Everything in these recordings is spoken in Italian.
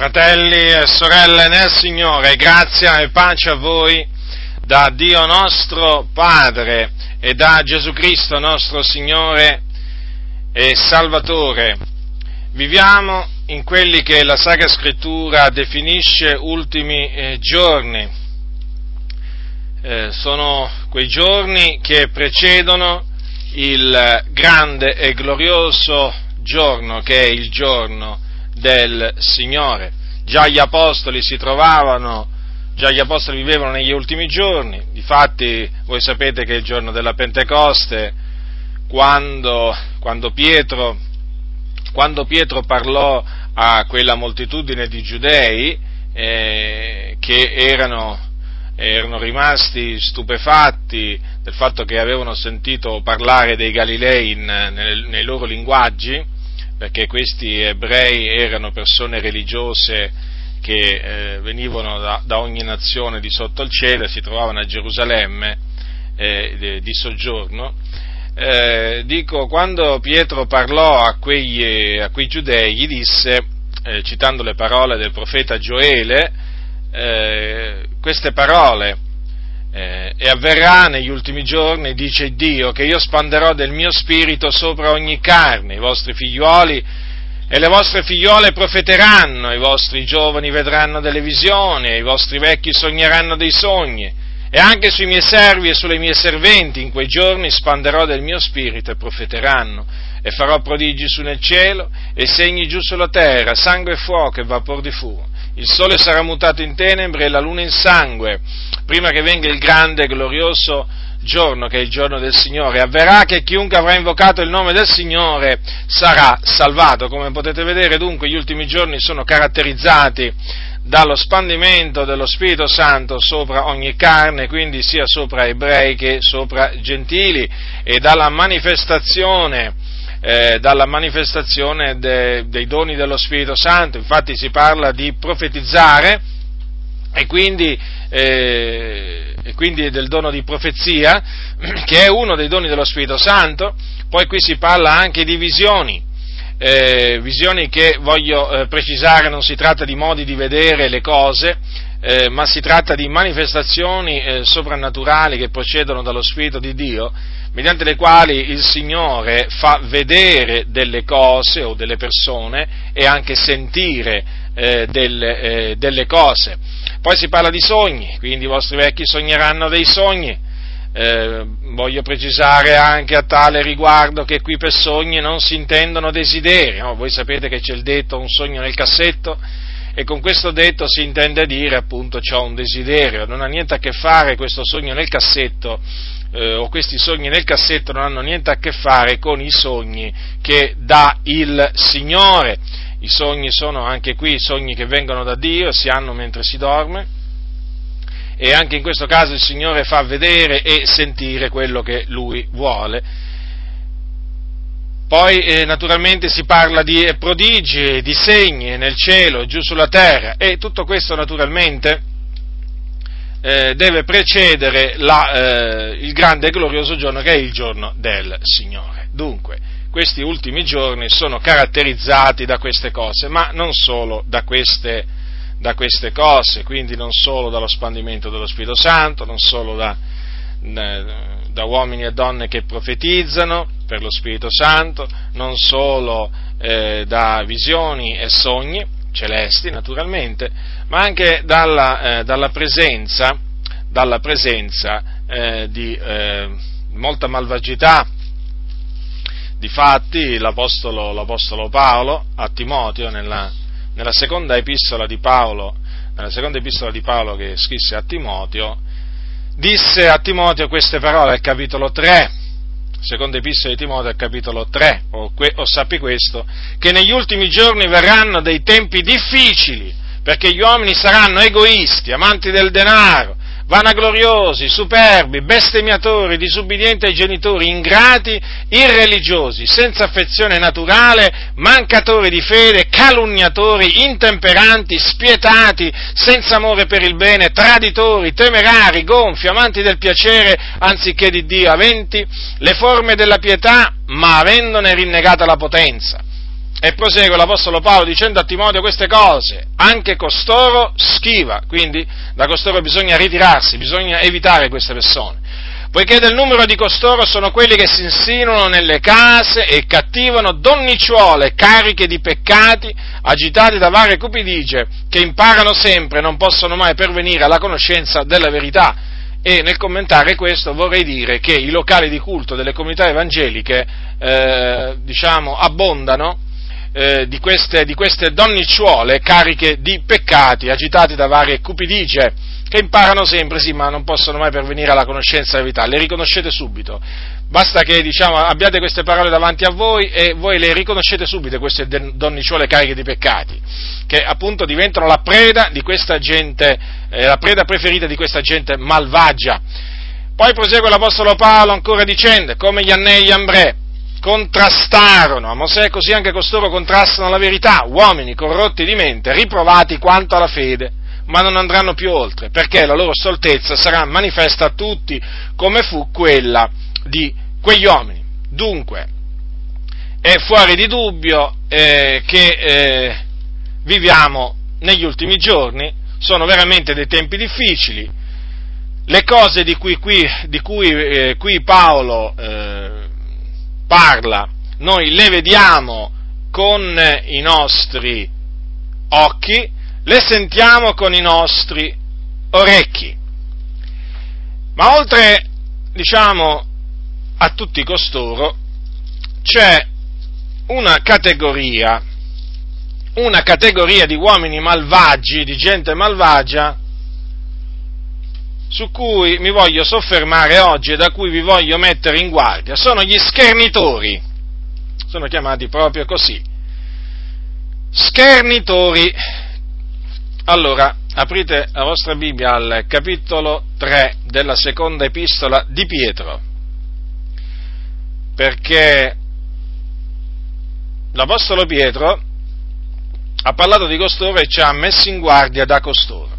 Fratelli e sorelle nel Signore, grazia e pace a voi da Dio nostro Padre e da Gesù Cristo nostro Signore e Salvatore. Viviamo in quelli che la Sacra Scrittura definisce ultimi eh, giorni. Eh, sono quei giorni che precedono il grande e glorioso giorno che è il giorno del Signore. Già gli apostoli si trovavano, già gli apostoli vivevano negli ultimi giorni, difatti voi sapete che il giorno della Pentecoste, quando, quando, Pietro, quando Pietro, parlò a quella moltitudine di giudei eh, che erano, erano rimasti stupefatti del fatto che avevano sentito parlare dei Galilei in, nei, nei loro linguaggi, perché questi ebrei erano persone religiose che eh, venivano da, da, ogni nazione di sotto il cielo e si trovavano a Gerusalemme eh, di soggiorno. Eh, dico, quando Pietro parlò a quei, a quei giudei, gli disse, eh, citando le parole del profeta Gioele, eh, queste parole, eh, e avverrà negli ultimi giorni, dice Dio, che io spanderò del mio spirito sopra ogni carne, i vostri figliuoli e le vostre figliuole profeteranno, i vostri giovani vedranno delle visioni, i vostri vecchi sogneranno dei sogni, e anche sui miei servi e sulle mie serventi in quei giorni spanderò del mio spirito e profeteranno, e farò prodigi su nel cielo e segni giù sulla terra, sangue e fuoco e vapor di fumo. Il sole sarà mutato in tenebre e la luna in sangue, prima che venga il grande e glorioso giorno che è il giorno del Signore. Avverrà che chiunque avrà invocato il nome del Signore sarà salvato. Come potete vedere dunque gli ultimi giorni sono caratterizzati dallo spandimento dello Spirito Santo sopra ogni carne, quindi sia sopra ebrei che sopra gentili, e dalla manifestazione eh, dalla manifestazione de, dei doni dello Spirito Santo, infatti si parla di profetizzare e quindi, eh, e quindi del dono di profezia, che è uno dei doni dello Spirito Santo, poi qui si parla anche di visioni, eh, visioni che voglio eh, precisare, non si tratta di modi di vedere le cose, eh, ma si tratta di manifestazioni eh, soprannaturali che procedono dallo Spirito di Dio mediante le quali il Signore fa vedere delle cose o delle persone e anche sentire eh, delle, eh, delle, cose. Poi si parla di sogni, quindi i vostri vecchi sogneranno dei sogni. Eh, voglio precisare anche a tale riguardo che qui per sogni non si intendono desideri, no? voi sapete che c'è il detto un sogno nel cassetto e con questo detto si intende dire appunto ho un desiderio, non ha niente a che fare questo sogno nel cassetto eh, o questi sogni nel cassetto non hanno niente a che fare con i sogni che dà il Signore. I sogni sono anche qui sogni che vengono da Dio, si hanno mentre si dorme e anche in questo caso il Signore fa vedere e sentire quello che Lui vuole. Poi eh, naturalmente si parla di prodigi, di segni nel cielo, giù sulla terra e tutto questo naturalmente eh, deve precedere la, eh, il grande e glorioso giorno che è il giorno del Signore. Dunque, questi ultimi giorni sono caratterizzati da queste cose, ma non solo da queste, da queste cose, quindi non solo dallo spandimento dello Spirito Santo, non solo da, da uomini e donne che profetizzano per lo Spirito Santo, non solo eh, da visioni e sogni, celesti naturalmente, ma anche dalla, eh, dalla presenza, dalla presenza eh, di eh, molta malvagità. Difatti l'Apostolo, l'Apostolo Paolo a Timoteo, nella, nella, seconda epistola di Paolo, nella seconda epistola di Paolo che scrisse a Timoteo, disse a Timoteo queste parole al capitolo 3, seconda epistola di Timoteo, capitolo 3, o, o sappi questo, che negli ultimi giorni verranno dei tempi difficili, perché gli uomini saranno egoisti, amanti del denaro, vanagloriosi, superbi, bestemmiatori, disubbidienti ai genitori, ingrati, irreligiosi, senza affezione naturale, mancatori di fede, calunniatori, intemperanti, spietati, senza amore per il bene, traditori, temerari, gonfi, amanti del piacere anziché di Dio, aventi le forme della pietà, ma avendone rinnegata la potenza E prosegue l'Apostolo Paolo dicendo a Timoteo queste cose, anche costoro schiva, quindi da costoro bisogna ritirarsi, bisogna evitare queste persone, poiché del numero di costoro sono quelli che si insinuano nelle case e cattivano donnicciuole cariche di peccati, agitati da varie cupidigie, che imparano sempre e non possono mai pervenire alla conoscenza della verità. E nel commentare questo vorrei dire che i locali di culto delle comunità evangeliche, eh, diciamo, abbondano eh, di, queste, di queste donnicciuole cariche di peccati, agitati da varie cupidigie, che imparano sempre, sì, ma non possono mai pervenire alla conoscenza della verità, le riconoscete subito. Basta che diciamo, abbiate queste parole davanti a voi e voi le riconoscete subito, queste donnicciuole cariche di peccati, che appunto diventano la preda di questa gente, eh, la preda preferita di questa gente malvagia. Poi prosegue l'Apostolo Paolo ancora dicendo, come gli Annei e Ambrè, contrastarono a Mosè, così anche costoro contrastano la verità, uomini corrotti di mente, riprovati quanto alla fede, ma non andranno più oltre, perché la loro stoltezza sarà manifesta a tutti, come fu quella di quegli uomini. Dunque, è fuori di dubbio eh, che eh, viviamo negli ultimi giorni, sono veramente dei tempi difficili, le cose di cui, qui, di cui eh, qui Paolo eh, parla, noi le vediamo con i nostri occhi, le sentiamo con i nostri orecchi. Ma oltre, diciamo, a tutti costoro, c'è una categoria, una categoria di uomini malvagi, di gente malvagia, su cui mi voglio soffermare oggi e da cui vi voglio mettere in guardia sono gli schernitori. Sono chiamati proprio così. Schernitori. Allora, aprite la vostra Bibbia al capitolo 3 della seconda epistola di Pietro, perché l'Apostolo Pietro ha parlato di costoro e ci ha messo in guardia da costoro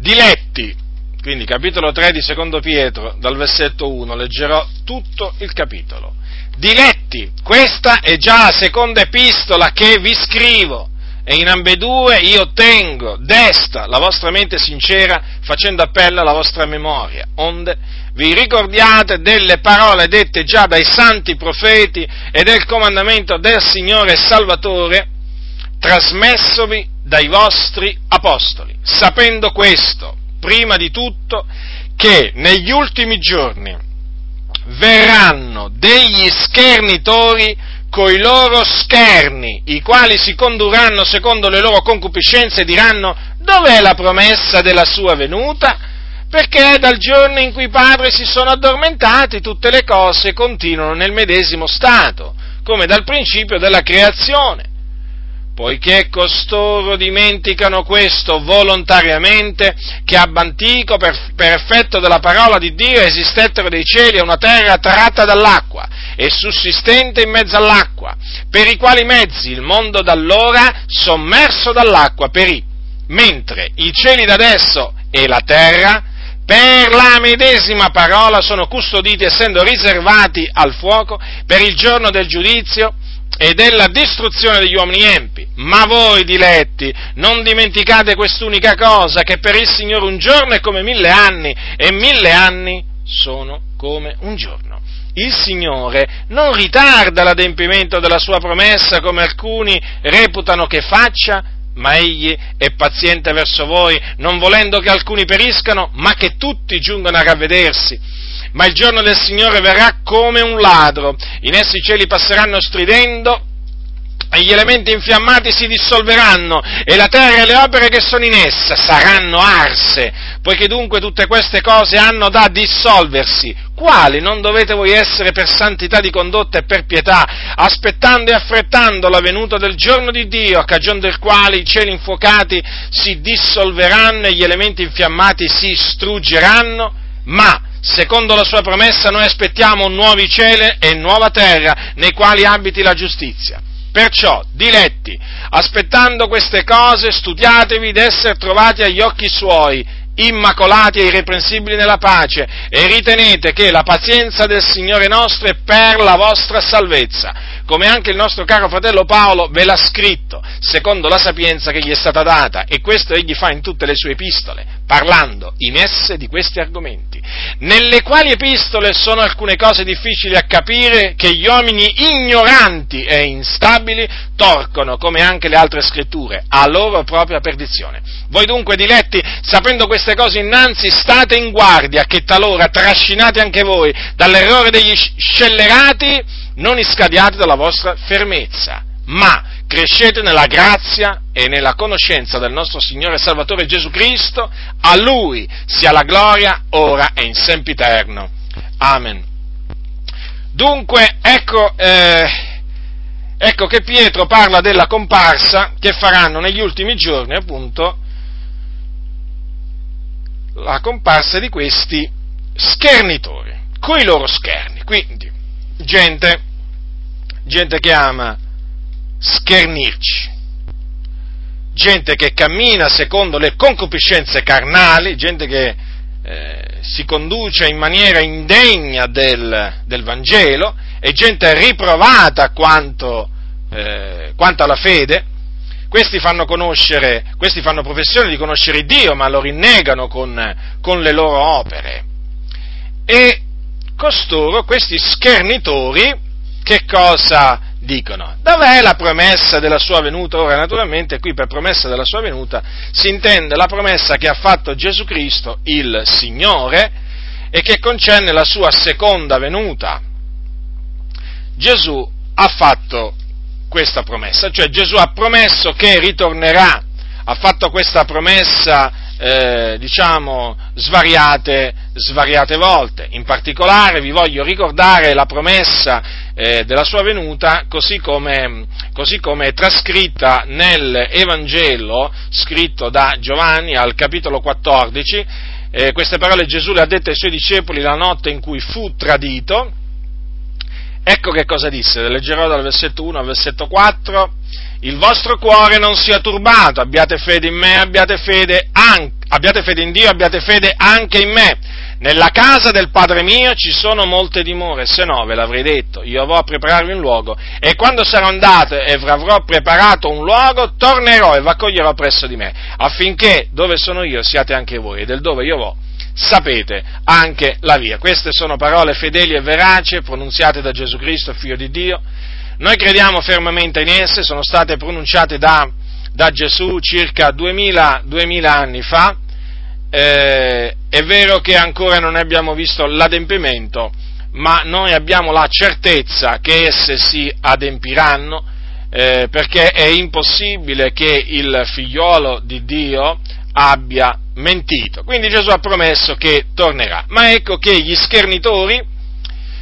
diletti, quindi capitolo 3 di secondo Pietro, dal versetto 1, leggerò tutto il capitolo. Diletti, questa è già la seconda epistola che vi scrivo, e in ambedue io tengo desta la vostra mente sincera, facendo appello alla vostra memoria, onde vi ricordiate delle parole dette già dai santi profeti e del comandamento del Signore Salvatore, trasmessovi dai vostri apostoli, sapendo questo, prima di tutto, che negli ultimi giorni verranno degli schernitori coi loro scherni, i quali si condurranno secondo le loro concupiscenze e diranno dov'è la promessa della sua venuta? Perché dal giorno in cui i padri si sono addormentati tutte le cose continuano nel medesimo stato, come dal principio della creazione poiché costoro dimenticano questo volontariamente, che ab antico, per, per, effetto della parola di Dio, esistettero dei cieli e una terra tratta dall'acqua e sussistente in mezzo all'acqua, per i quali mezzi il mondo d'allora, sommerso dall'acqua, perì, mentre i cieli d'adesso e la terra, per la medesima parola sono custoditi essendo riservati al fuoco per il giorno del giudizio e della distruzione degli uomini empi. Ma voi, diletti, non dimenticate quest'unica cosa, che per il Signore un giorno è come mille anni, e mille anni sono come un giorno. Il Signore non ritarda l'adempimento della sua promessa come alcuni reputano che faccia, ma egli è paziente verso voi, non volendo che alcuni periscano, ma che tutti giungano a ravvedersi ma il giorno del Signore verrà come un ladro, in essi i cieli passeranno stridendo e gli elementi infiammati si dissolveranno e la terra e le opere che sono in essa saranno arse, poiché dunque tutte queste cose hanno da dissolversi. Quali non dovete voi essere per santità di condotta e per pietà, aspettando e affrettando la venuta del giorno di Dio, a cagione del quale i cieli infuocati si dissolveranno e gli elementi infiammati si struggeranno? Ma secondo la sua promessa noi aspettiamo nuovi cieli e nuova terra nei quali abiti la giustizia. Perciò, diletti, aspettando queste cose, studiatevi d'essere trovati agli occhi suoi immacolati e irreprensibili nella pace e ritenete che la pazienza del Signore nostro è per la vostra salvezza, come anche il nostro caro fratello Paolo ve l'ha scritto, secondo la sapienza che gli è stata data, e questo egli fa in tutte le sue epistole, parlando in esse di questi argomenti, nelle quali epistole sono alcune cose difficili a capire che gli uomini ignoranti e instabili torcono, come anche le altre scritture, a loro propria perdizione. Voi dunque, diletti, sapendo queste cose innanzi, state in guardia che talora trascinate anche voi dall'errore degli scellerati, non iscadiate dalla vostra fermezza, ma crescete nella grazia e nella conoscenza del nostro Signore e Salvatore Gesù Cristo, a Lui sia la gloria ora e in sempiterno. Amen. Dunque, ecco, eh, ecco che Pietro parla della comparsa che faranno negli ultimi giorni, appunto, la comparsa di questi schernitori, coi loro scherni. Quindi, gente, gente che ama schernirci, gente che cammina secondo le concupiscenze carnali, gente che eh, si conduce in maniera indegna del, del, Vangelo e gente riprovata quanto, eh, quanto alla fede, questi fanno, questi fanno professione di conoscere Dio, ma lo rinnegano con, con le loro opere. E costoro, questi schernitori, che cosa dicono? Dov'è la promessa della sua venuta? Ora, naturalmente, qui per promessa della sua venuta si intende la promessa che ha fatto Gesù Cristo, il Signore, e che concerne la sua seconda venuta. Gesù ha fatto questa promessa, cioè Gesù ha promesso che ritornerà, ha fatto questa promessa eh, diciamo, svariate, svariate, volte. In particolare vi voglio ricordare la promessa eh, della sua venuta così come, così come è trascritta nell'Evangelo scritto da Giovanni al capitolo 14. Eh, queste parole Gesù le ha dette ai suoi discepoli la notte in cui fu tradito. Ecco che cosa disse, leggerò dal versetto 1 al versetto 4 il vostro cuore non sia turbato, abbiate fede in me, abbiate fede, anche, abbiate fede in Dio, abbiate fede anche in me. Nella casa del Padre mio ci sono molte dimore, se no ve l'avrei detto, io vo a prepararvi un luogo e quando sarò andato e avrò preparato un luogo, tornerò e v'accoglierò presso di me, affinché dove sono io siate anche voi e del dove io vo sapete anche la via. Queste sono parole fedeli e veraci pronunziate da Gesù Cristo, Figlio di Dio, noi crediamo fermamente in esse, sono state pronunciate da, da Gesù circa 2000, 2000 anni fa, eh, è vero che ancora non abbiamo visto l'adempimento, ma noi abbiamo la certezza che esse si adempiranno, eh, perché è impossibile che il figliolo di Dio abbia mentito. Quindi Gesù ha promesso che tornerà. Ma ecco che gli schernitori,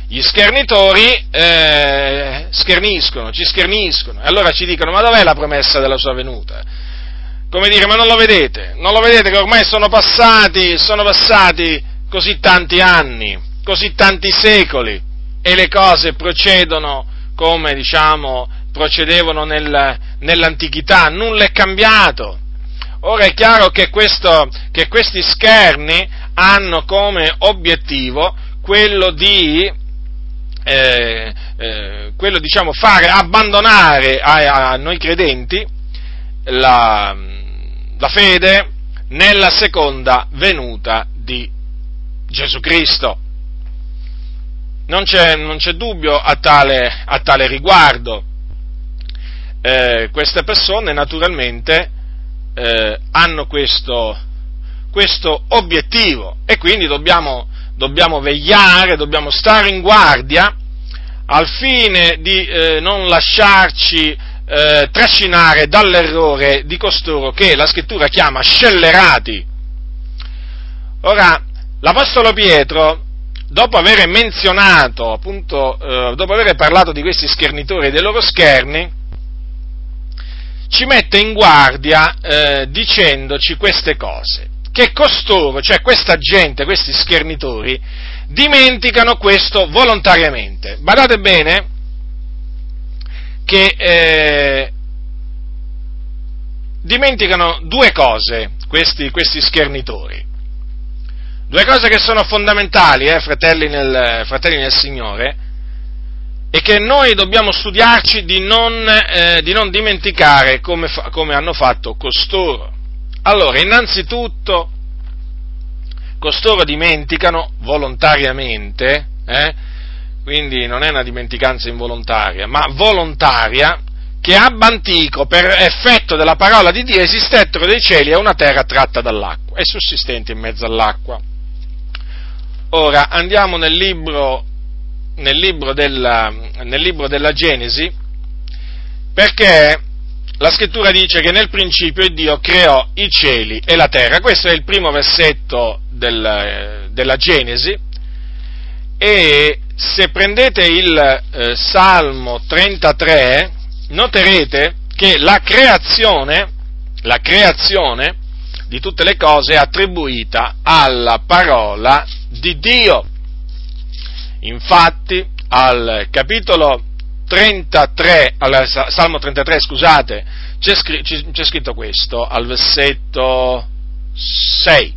gli schernitori eh, scherniscono, ci scherniscono, e allora ci dicono ma dov'è la promessa della sua venuta? Come dire, ma non lo vedete? Non lo vedete che ormai sono passati, sono passati così tanti anni, così tanti secoli, e le cose procedono come, diciamo, procedevano nel, nell'antichità, nulla è cambiato. Ora è chiaro che, questo, che questi scherni hanno come obiettivo quello di eh, eh, quello diciamo fare abbandonare a, a noi credenti la, la, fede nella seconda venuta di Gesù Cristo. Non c'è, non c'è dubbio a tale, a tale riguardo. Eh, queste persone naturalmente eh, hanno questo, questo obiettivo e quindi dobbiamo dobbiamo vegliare, dobbiamo stare in guardia al fine di eh, non lasciarci eh, trascinare dall'errore di costoro che la scrittura chiama scellerati. Ora, l'Apostolo Pietro, dopo aver menzionato, appunto, eh, dopo aver parlato di questi schernitori e dei loro scherni, ci mette in guardia eh, dicendoci queste cose che costoro, cioè questa gente, questi schernitori, dimenticano questo volontariamente. Badate bene che eh, dimenticano due cose questi, questi schernitori. Due cose che sono fondamentali, eh, fratelli, nel, fratelli nel Signore, e che noi dobbiamo studiarci di non, eh, di non dimenticare come, fa, come hanno fatto costoro. Allora, innanzitutto, costoro dimenticano volontariamente, eh, quindi non è una dimenticanza involontaria, ma volontaria, che ab antico, per effetto della parola di Dio, esistettero dei cieli e una terra tratta dall'acqua e sussistenti in mezzo all'acqua. Ora andiamo nel libro, nel libro, della, nel libro della Genesi, perché la scrittura dice che nel principio Dio creò i cieli e la terra. Questo è il primo versetto del, della Genesi e se prendete il eh, Salmo 33 noterete che la creazione, la creazione di tutte le cose è attribuita alla parola di Dio. Infatti, al capitolo 33, al Salmo 33, scusate, c'è, c'è scritto questo, al versetto 6.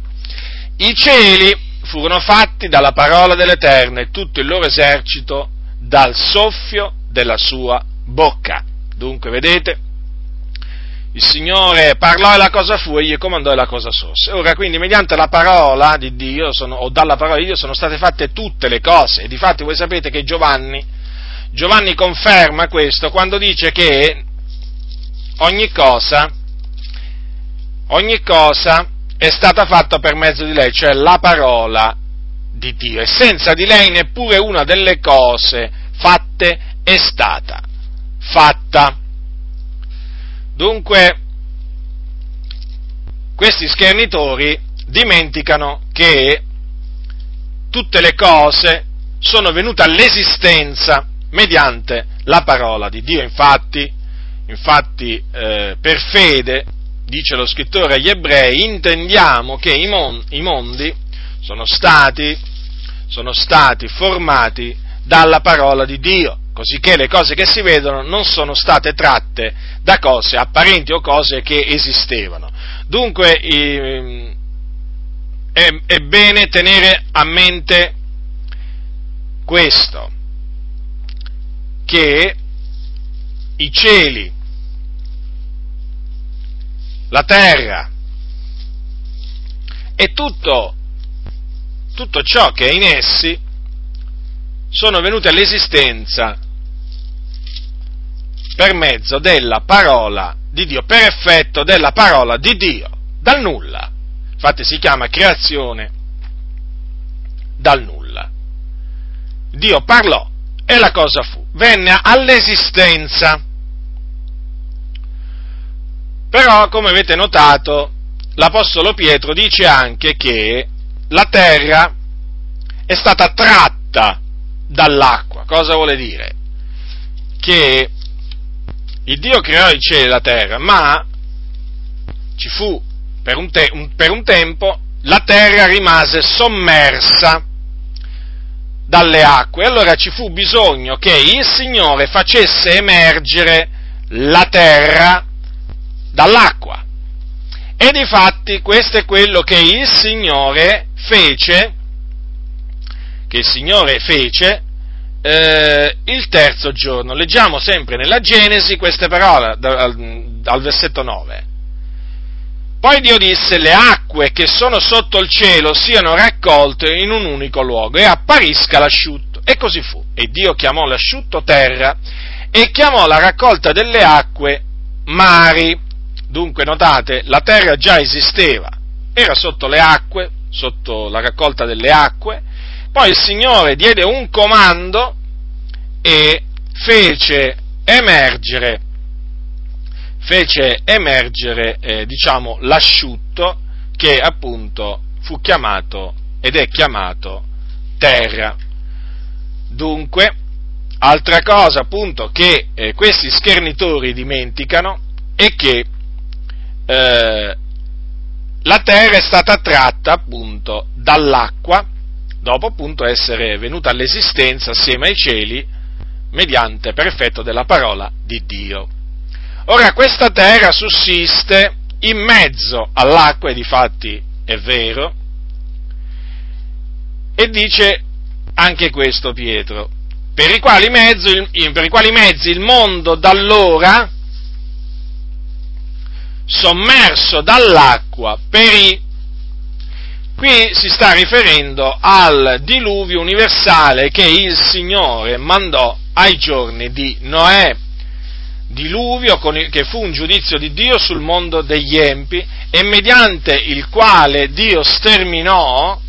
I cieli furono fatti dalla parola dell'Eterno e tutto il loro esercito dal soffio della sua bocca. Dunque, vedete, il Signore parlò e la cosa fu e gli comandò e la cosa sorse. Ora, quindi, mediante la parola di Dio, sono, o dalla parola di Dio, sono state fatte tutte le cose. E difatti voi sapete che Giovanni, Giovanni conferma questo quando dice che ogni cosa, ogni cosa è stata fatta per mezzo di lei, cioè la parola di Dio. E senza di lei neppure una delle cose fatte è stata fatta. Dunque, questi schernitori dimenticano che tutte le cose sono venute all'esistenza mediante la parola di Dio. Infatti, infatti eh, per fede, dice lo scrittore agli ebrei, intendiamo che i, mon- i mondi sono stati, sono stati formati dalla parola di Dio cosicché le cose che si vedono non sono state tratte da cose apparenti o cose che esistevano. Dunque è, è bene tenere a mente questo, che i cieli, la terra e tutto, tutto ciò che è in essi sono venute all'esistenza per mezzo della parola di Dio, per effetto della parola di Dio, dal nulla. Infatti si chiama creazione dal nulla. Dio parlò e la cosa fu, venne all'esistenza. Però, come avete notato, l'Apostolo Pietro dice anche che la terra è stata tratta dall'acqua. Cosa vuole dire? Che il Dio creò il cielo e la terra, ma ci fu per un, te- per un tempo la terra rimase sommersa dalle acque. Allora ci fu bisogno che il Signore facesse emergere la terra dall'acqua. E difatti questo è quello che il Signore fece che il Signore fece eh, il terzo giorno. Leggiamo sempre nella Genesi queste parole dal, dal versetto 9. Poi Dio disse, le acque che sono sotto il cielo siano raccolte in un unico luogo e apparisca l'asciutto. E così fu. E Dio chiamò l'asciutto terra e chiamò la raccolta delle acque mari. Dunque, notate, la terra già esisteva, era sotto le acque, sotto la raccolta delle acque, poi il Signore diede un comando e fece emergere, fece emergere eh, diciamo, l'asciutto che appunto fu chiamato ed è chiamato terra. Dunque, altra cosa appunto che eh, questi schernitori dimenticano è che eh, la terra è stata tratta appunto dall'acqua dopo appunto essere venuta all'esistenza assieme ai cieli mediante per effetto della parola di Dio. Ora questa terra sussiste in mezzo all'acqua, e difatti è vero, E dice anche questo Pietro, per i quali mezzi, per i quali mezzi il mondo d'allora, sommerso dall'acqua, perì. Qui si sta riferendo al diluvio universale che il Signore mandò ai giorni di Noè. Diluvio il, che fu un giudizio di Dio sul mondo degli empi e mediante il quale Dio sterminò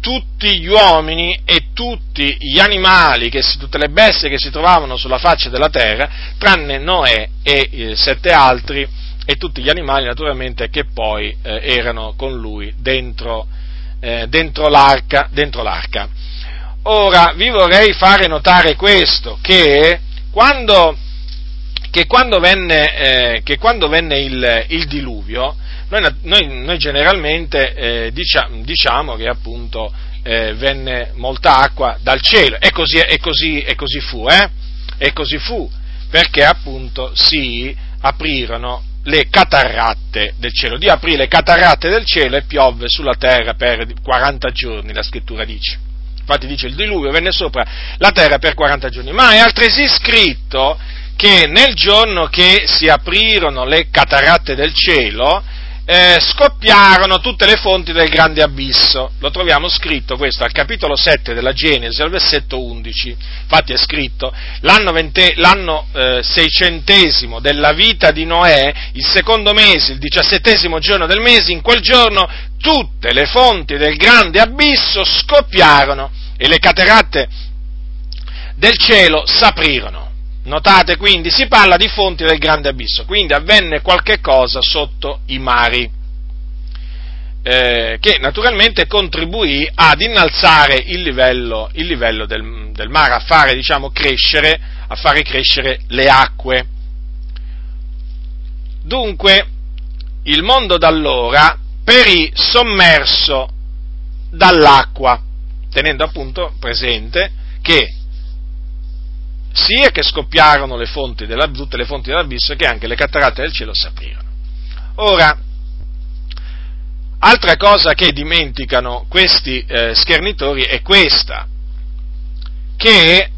tutti gli uomini e tutti gli animali, si, tutte le bestie che si trovavano sulla faccia della terra, tranne Noè e eh, sette altri e tutti gli animali naturalmente che poi eh, erano con lui dentro, eh, dentro, l'arca, dentro, l'arca, Ora vi vorrei fare notare questo, che quando, che quando venne, eh, che quando venne il, il diluvio, noi, noi, noi generalmente diciamo, diciamo, che appunto eh, venne molta acqua dal cielo e così, e così, e così fu, eh? E così fu, perché appunto si aprirono le catarratte del cielo. Dio aprì le catarratte del cielo e piovve sulla terra per 40 giorni, la scrittura dice. Infatti dice il diluvio venne sopra la terra per 40 giorni. Ma è altresì scritto che nel giorno che si aprirono le catarratte del cielo, eh, scoppiarono tutte le fonti del grande abisso. Lo troviamo scritto questo al capitolo 7 della Genesi, al versetto 11. Infatti è scritto l'anno, vente, l'anno eh, seicentesimo della vita di Noè, il secondo mese, il diciassettesimo giorno del mese, in quel giorno tutte le fonti del grande abisso scoppiarono e le cateratte del cielo s'aprirono. Notate quindi, si parla di fonti del grande abisso, quindi avvenne qualche cosa sotto i mari, eh, che naturalmente contribuì ad innalzare il livello, il livello del, del, mare, a fare, diciamo, crescere, a fare crescere le acque. Dunque, il mondo d'allora perì sommerso dall'acqua, tenendo appunto presente che sia che scoppiarono le fonti della, tutte le fonti dell'abisso che anche le cataratte del cielo si aprirono. Ora, altra cosa che dimenticano questi eh, schernitori è questa, che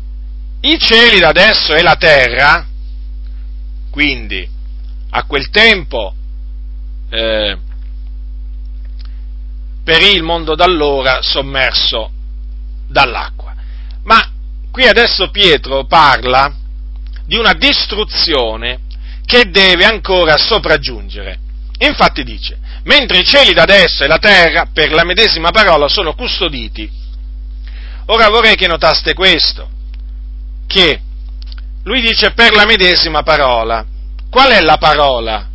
i cieli da adesso e la terra, quindi a quel tempo eh, perì il mondo d'allora sommerso dall'acqua. Ma Qui adesso Pietro parla di una distruzione che deve ancora sopraggiungere. Infatti dice, mentre i cieli da adesso e la terra, per la medesima parola, sono custoditi. Ora vorrei che notaste questo, che lui dice per la medesima parola. Qual è la parola?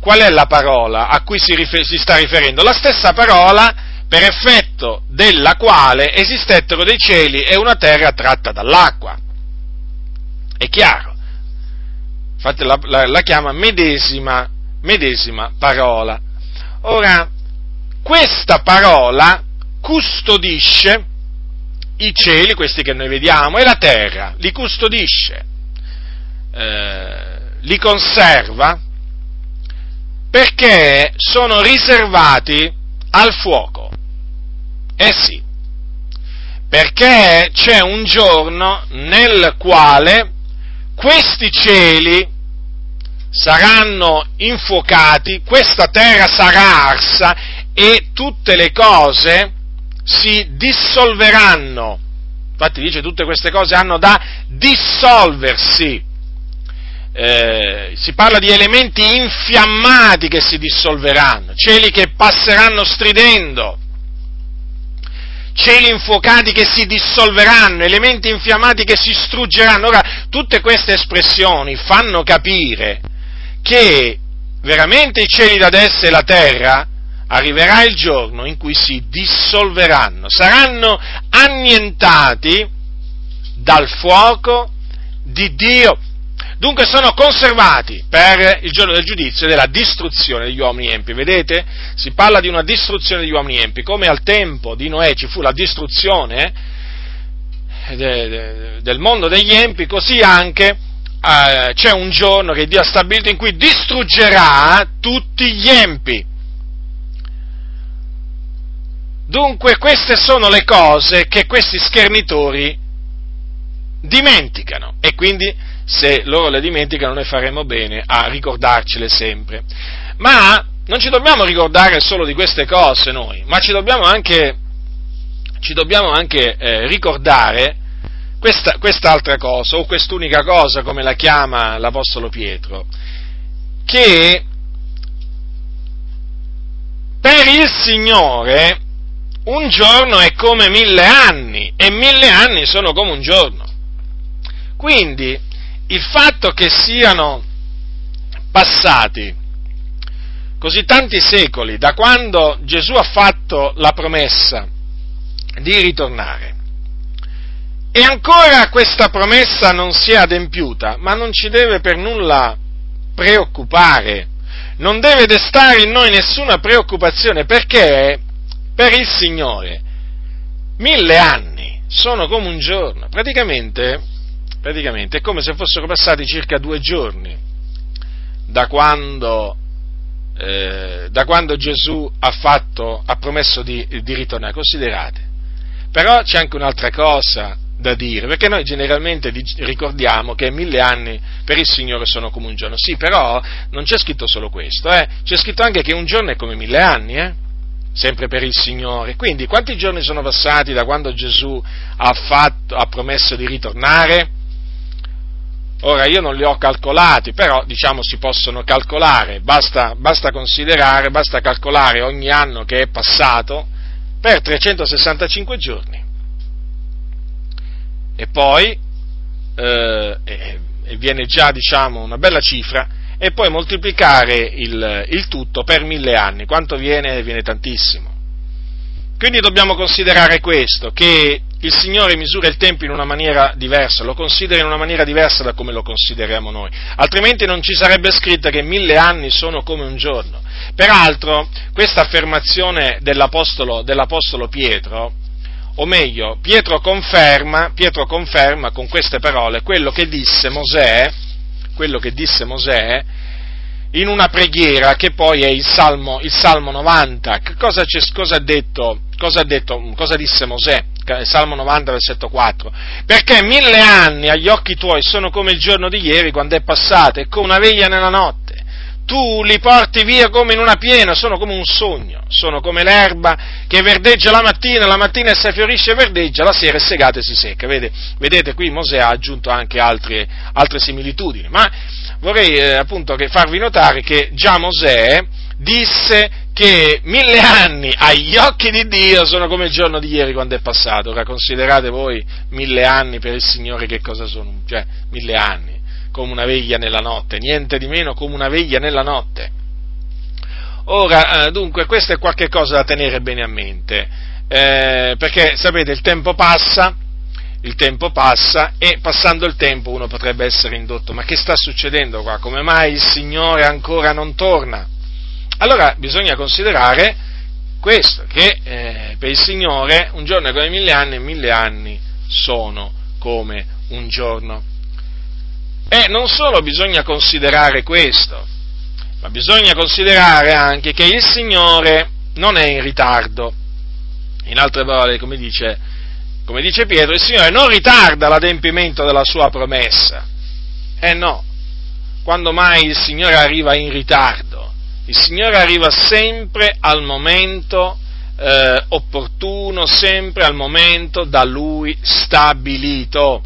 Qual è la parola a cui si, rifer- si sta riferendo? La stessa parola per effetto della quale esistettero dei cieli e una terra tratta dall'acqua. È chiaro. Infatti la, la, la chiama medesima, medesima parola. Ora, questa parola custodisce i cieli, questi che noi vediamo, e la terra, li custodisce, eh, li conserva, perché sono riservati al fuoco. Eh sì, perché c'è un giorno nel quale questi cieli saranno infuocati, questa terra sarà arsa e tutte le cose si dissolveranno. Infatti dice tutte queste cose hanno da dissolversi. Eh, si parla di elementi infiammati che si dissolveranno, cieli che passeranno stridendo, cieli infuocati che si dissolveranno, elementi infiammati che si struggeranno. Ora, tutte queste espressioni fanno capire che veramente i cieli da destra e la terra arriverà il giorno in cui si dissolveranno, saranno annientati dal fuoco di Dio. Dunque sono conservati per il giorno del giudizio e della distruzione degli uomini empi. Vedete? Si parla di una distruzione degli uomini empi, come al tempo di Noè ci fu la distruzione del mondo degli empi, così anche eh, c'è un giorno che Dio ha stabilito in cui distruggerà tutti gli empi. Dunque queste sono le cose che questi schernitori dimenticano e quindi se loro le dimenticano noi faremo bene a ricordarcele sempre. Ma non ci dobbiamo ricordare solo di queste cose noi, ma ci dobbiamo anche, ci dobbiamo anche eh, ricordare questa, quest'altra cosa, o quest'unica cosa, come la chiama l'Apostolo Pietro, che per il Signore un giorno è come mille anni e mille anni sono come un giorno. Quindi il fatto che siano passati così tanti secoli da quando Gesù ha fatto la promessa di ritornare e ancora questa promessa non si è adempiuta, ma non ci deve per nulla preoccupare, non deve destare in noi nessuna preoccupazione perché per il Signore mille anni sono come un giorno, praticamente, praticamente è come se fossero passati circa due giorni da quando, eh, da quando Gesù ha, fatto, ha promesso di, di ritornare, considerate. Però c'è anche un'altra cosa da dire, perché noi generalmente ricordiamo che mille anni per il Signore sono come un giorno. Sì, però non c'è scritto solo questo, eh? c'è scritto anche che un giorno è come mille anni, eh? sempre per il Signore. Quindi quanti giorni sono passati da quando Gesù ha, fatto, ha promesso di ritornare? Ora io non li ho calcolati, però diciamo si possono calcolare, basta, basta considerare, basta calcolare ogni anno che è passato per 365 giorni. E poi, eh, e viene già diciamo una bella cifra, e poi moltiplicare il, il tutto per mille anni. Quanto viene? Viene tantissimo. Quindi dobbiamo considerare questo, che il Signore misura il tempo in una maniera diversa, lo considera in una maniera diversa da come lo consideriamo noi, altrimenti non ci sarebbe scritto che mille anni sono come un giorno. Peraltro, questa affermazione dell'Apostolo, dell'Apostolo Pietro, o meglio, Pietro conferma, Pietro conferma con queste parole quello che disse Mosè, quello che disse Mosè in una preghiera che poi è il Salmo, il Salmo 90. Cosa, cosa, ha detto, cosa, ha detto, cosa disse Mosè? Salmo 90, versetto 4. Perché mille anni agli occhi tuoi sono come il giorno di ieri quando è passato, è come una veglia nella notte tu li porti via come in una piena, sono come un sogno, sono come l'erba che verdeggia la mattina, la mattina si fiorisce e verdeggia, la sera è segata e si secca. Vedete, vedete qui Mosè ha aggiunto anche altre, altre similitudini, ma vorrei eh, appunto farvi notare che già Mosè disse che mille anni agli occhi di Dio sono come il giorno di ieri quando è passato. Ora considerate voi mille anni per il Signore che cosa sono, cioè mille anni come una veglia nella notte, niente di meno come una veglia nella notte. Ora, eh, dunque, questo è qualcosa da tenere bene a mente, eh, perché sapete, il tempo passa, il tempo passa e passando il tempo uno potrebbe essere indotto, ma che sta succedendo qua? Come mai il Signore ancora non torna? Allora bisogna considerare questo, che eh, per il Signore un giorno è come mille anni e mille anni sono come un giorno. E non solo bisogna considerare questo, ma bisogna considerare anche che il Signore non è in ritardo. In altre parole, come dice, come dice Pietro, il Signore non ritarda l'adempimento della sua promessa. Eh no, quando mai il Signore arriva in ritardo? Il Signore arriva sempre al momento eh, opportuno, sempre al momento da Lui stabilito.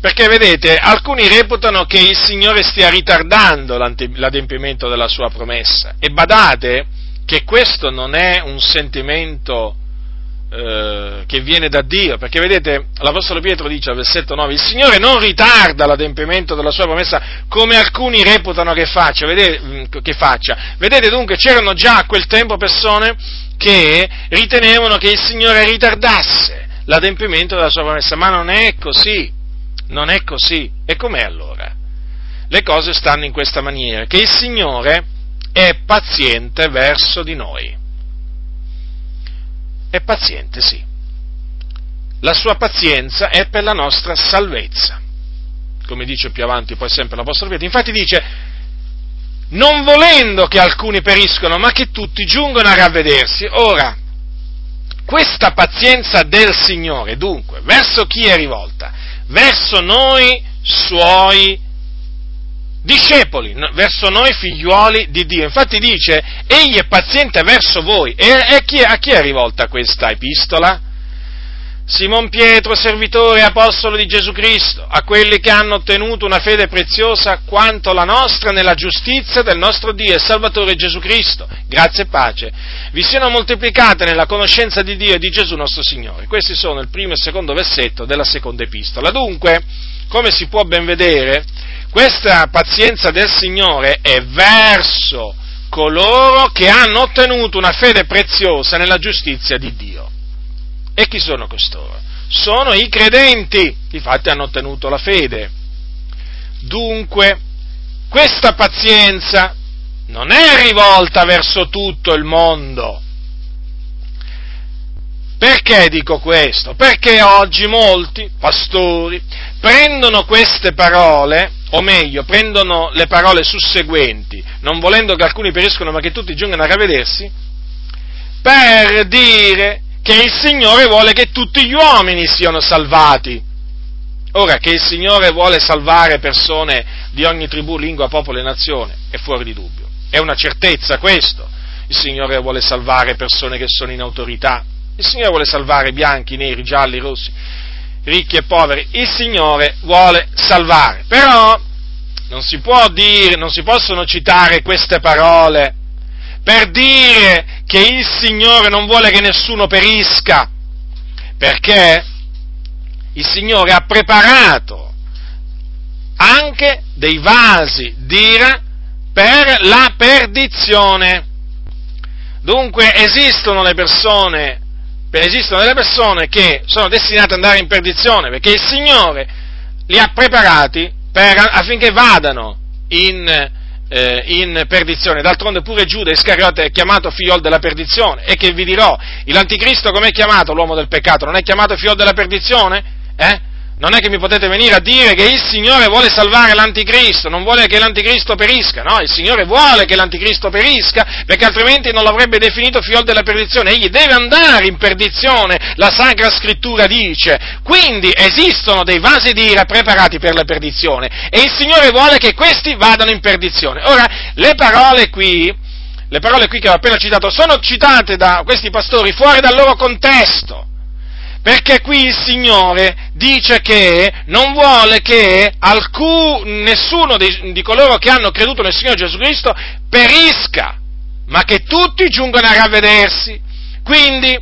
Perché vedete, alcuni reputano che il Signore stia ritardando l'adempimento della sua promessa. E badate che questo non è un sentimento eh, che viene da Dio, perché vedete, l'Apostolo Pietro dice al versetto 9, il Signore non ritarda l'adempimento della sua promessa come alcuni reputano che faccia. Vedete, che faccia. vedete dunque, c'erano già a quel tempo persone che ritenevano che il Signore ritardasse l'adempimento della sua promessa, ma non è così non è così. E com'è allora? Le cose stanno in questa maniera, che il Signore è paziente verso di noi. È paziente, sì. La sua pazienza è per la nostra salvezza. Come dice più avanti poi sempre l'Apostolo Pietro. Infatti dice, non volendo che alcuni periscono, ma che tutti giungono a ravvedersi. Ora, questa pazienza del Signore, dunque, verso chi è rivolta? Verso noi suoi discepoli, verso noi figliuoli di Dio. Infatti dice, egli è paziente verso voi. E, e chi, a chi è rivolta questa epistola? Simon Pietro, servitore e apostolo di Gesù Cristo, a quelli che hanno ottenuto una fede preziosa quanto la nostra nella giustizia del nostro Dio e Salvatore Gesù Cristo. Grazie e pace. Vi siano moltiplicate nella conoscenza di Dio e di Gesù nostro Signore. Questi sono il primo e il secondo versetto della seconda epistola. Dunque, come si può ben vedere, questa pazienza del Signore è verso coloro che hanno ottenuto una fede preziosa nella giustizia di Dio. E chi sono costoro? Sono i credenti, infatti hanno ottenuto la fede. Dunque, questa pazienza non è rivolta verso tutto il mondo. Perché dico questo? Perché oggi molti pastori prendono queste parole, o meglio, prendono le parole susseguenti, non volendo che alcuni periscono ma che tutti giungano a ravvedersi, per dire che il Signore vuole che tutti gli uomini siano salvati. Ora, che il Signore vuole salvare persone di ogni tribù, lingua, popolo e nazione, è fuori di dubbio. È una certezza questo. Il Signore vuole salvare persone che sono in autorità. Il Signore vuole salvare bianchi, neri, gialli, rossi, ricchi e poveri. Il Signore vuole salvare. Però non si può dire, non si possono citare queste parole per dire che il Signore non vuole che nessuno perisca, perché il Signore ha preparato anche dei vasi d'ira per la perdizione. Dunque esistono le persone, esistono delle persone che sono destinate ad andare in perdizione, perché il Signore li ha preparati per, affinché vadano in eh, in perdizione. D'altronde pure Giuda Iscariote è chiamato figliol della perdizione. E che vi dirò, l'anticristo com'è chiamato l'uomo del peccato? Non è chiamato figliol della perdizione? Eh? Non è che mi potete venire a dire che il Signore vuole salvare l'anticristo, non vuole che l'anticristo perisca, no, il Signore vuole che l'anticristo perisca, perché altrimenti non l'avrebbe definito figlio della perdizione, egli deve andare in perdizione, la Sacra Scrittura dice. Quindi esistono dei vasi di ira preparati per la perdizione e il Signore vuole che questi vadano in perdizione. Ora, le parole qui, le parole qui che ho appena citato sono citate da questi pastori fuori dal loro contesto perché qui il Signore dice che non vuole che alcun, nessuno di, di coloro che hanno creduto nel Signore Gesù Cristo perisca, ma che tutti giungano a ravvedersi. Quindi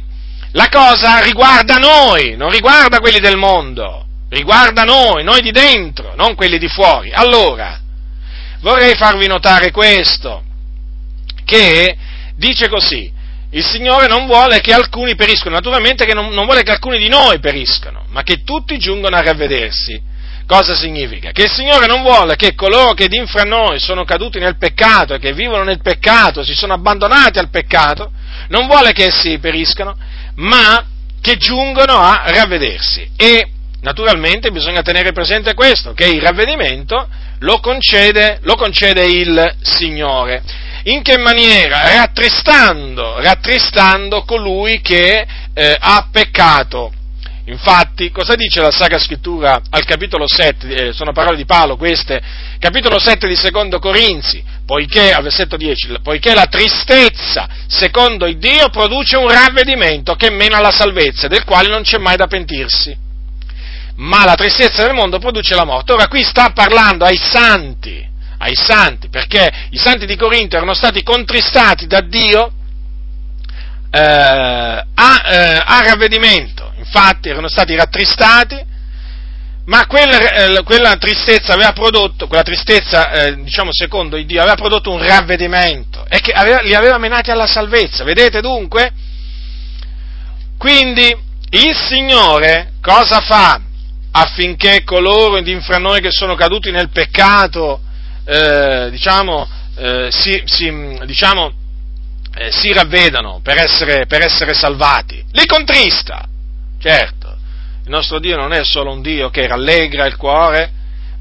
la cosa riguarda noi, non riguarda quelli del mondo, riguarda noi, noi di dentro, non quelli di fuori. Allora, vorrei farvi notare questo, che dice così, il Signore non vuole che alcuni periscano, naturalmente che non, non vuole che alcuni di noi periscano, ma che tutti giungano a ravvedersi. Cosa significa? Che il Signore non vuole che coloro che di infra noi sono caduti nel peccato e che vivono nel peccato, si sono abbandonati al peccato, non vuole che essi periscano, ma che giungano a ravvedersi. E naturalmente bisogna tenere presente questo, che il ravvedimento lo concede, lo concede il Signore. In che maniera? Rattristando, rattristando colui che eh, ha peccato. Infatti, cosa dice la Sacra Scrittura al capitolo 7, eh, sono parole di Paolo queste, capitolo 7 di Secondo Corinzi, poiché, al versetto 10, poiché la tristezza, secondo il Dio, produce un ravvedimento che mena la salvezza, del quale non c'è mai da pentirsi. Ma la tristezza del mondo produce la morte. Ora qui sta parlando ai santi, ai santi, perché i santi di Corinto erano stati contristati da Dio eh, a, eh, a, ravvedimento, infatti erano stati rattristati, ma quella, eh, quella tristezza aveva prodotto, quella tristezza, eh, diciamo secondo Dio, aveva prodotto un ravvedimento e che aveva, li aveva menati alla salvezza, vedete dunque? Quindi il Signore cosa fa affinché coloro di infra noi che sono caduti nel peccato eh, diciamo, eh, si, si, diciamo, eh, si, ravvedano per essere, per essere salvati. Li contrista, certo. Il nostro Dio non è solo un Dio che rallegra il cuore,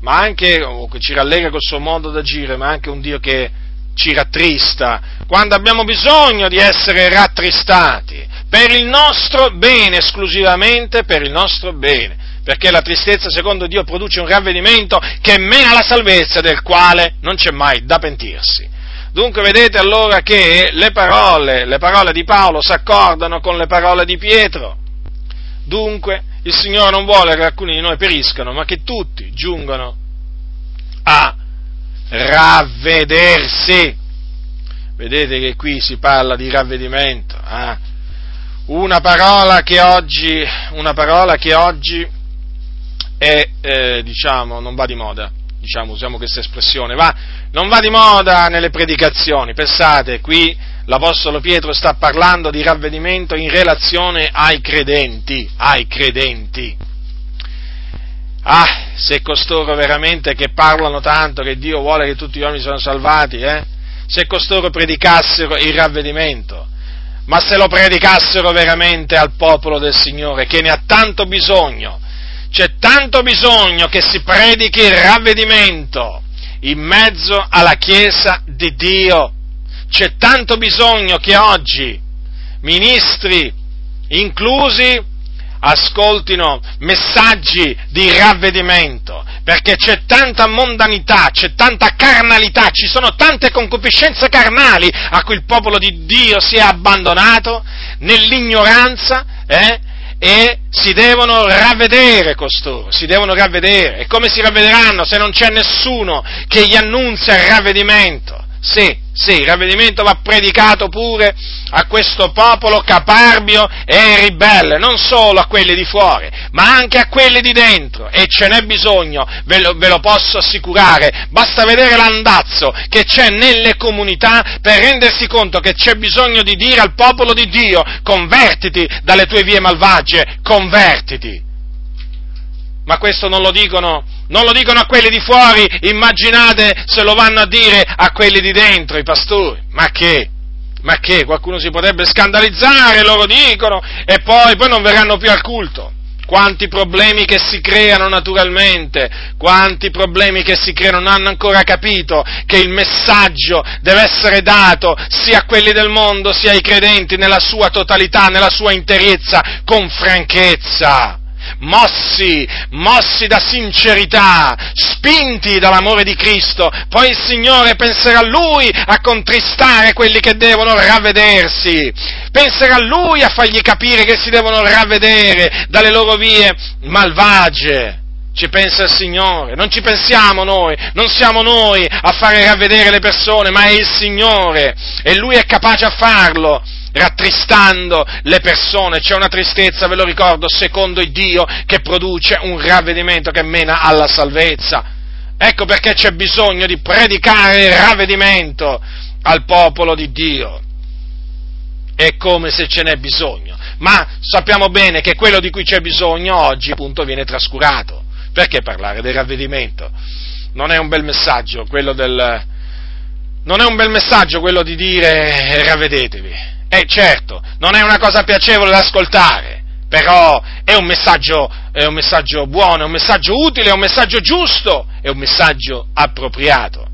ma anche, o che ci rallegra col suo modo d'agire, ma anche un Dio che ci rattrista, quando abbiamo bisogno di essere rattristati, per il nostro bene, esclusivamente per il nostro bene, perché la tristezza secondo Dio produce un ravvedimento che mena la salvezza del quale non c'è mai da pentirsi. Dunque vedete allora che le parole, le parole di Paolo si accordano con le parole di Pietro. Dunque il Signore non vuole che alcuni di noi periscano, ma che tutti giungano a ravvedersi. Vedete che qui si parla di ravvedimento. Eh? Una, parola che oggi, una parola che oggi è, eh, diciamo, non va di moda. Diciamo, usiamo questa espressione, va, non va di moda nelle predicazioni. Pensate, qui l'Apostolo Pietro sta parlando di ravvedimento in relazione ai credenti, ai credenti. Ah, se costoro veramente che parlano tanto che Dio vuole che tutti gli uomini siano salvati, eh? se costoro predicassero il ravvedimento, ma se lo predicassero veramente al popolo del Signore, che ne ha tanto bisogno, c'è tanto bisogno che si predichi il ravvedimento in mezzo alla Chiesa di Dio, c'è tanto bisogno che oggi ministri inclusi ascoltino messaggi di ravvedimento, perché c'è tanta mondanità, c'è tanta carnalità, ci sono tante concupiscenze carnali a cui il popolo di Dio si è abbandonato nell'ignoranza, eh? E si devono ravvedere costoro, si devono ravvedere. E come si ravvederanno se non c'è nessuno che gli annunzia il ravvedimento? Sì, sì, il ravvedimento va predicato pure a questo popolo caparbio e ribelle, non solo a quelli di fuori, ma anche a quelli di dentro. E ce n'è bisogno, ve lo, ve lo posso assicurare. Basta vedere l'andazzo che c'è nelle comunità per rendersi conto che c'è bisogno di dire al popolo di Dio, convertiti dalle tue vie malvagie, convertiti. Ma questo non lo dicono non lo dicono a quelli di fuori, immaginate se lo vanno a dire a quelli di dentro, i pastori. Ma che? Ma che? Qualcuno si potrebbe scandalizzare, loro dicono, e poi, poi non verranno più al culto. Quanti problemi che si creano naturalmente, quanti problemi che si creano, non hanno ancora capito che il messaggio deve essere dato sia a quelli del mondo sia ai credenti nella sua totalità, nella sua interezza, con franchezza mossi, mossi da sincerità, spinti dall'amore di Cristo, poi il Signore penserà a Lui a contristare quelli che devono ravvedersi, penserà a Lui a fargli capire che si devono ravvedere dalle loro vie malvagie. Ci pensa il Signore, non ci pensiamo noi, non siamo noi a fare ravvedere le persone, ma è il Signore. E Lui è capace a farlo rattristando le persone, c'è una tristezza, ve lo ricordo, secondo il Dio che produce un ravvedimento che mena alla salvezza. Ecco perché c'è bisogno di predicare il ravvedimento al popolo di Dio. È come se ce n'è bisogno, ma sappiamo bene che quello di cui c'è bisogno oggi appunto viene trascurato. Perché parlare del ravvedimento? Non è un bel messaggio quello del, non è un bel messaggio quello di dire ravvedetevi. Eh certo, non è una cosa piacevole da ascoltare, però è un, messaggio, è un messaggio buono, è un messaggio utile, è un messaggio giusto, è un messaggio appropriato.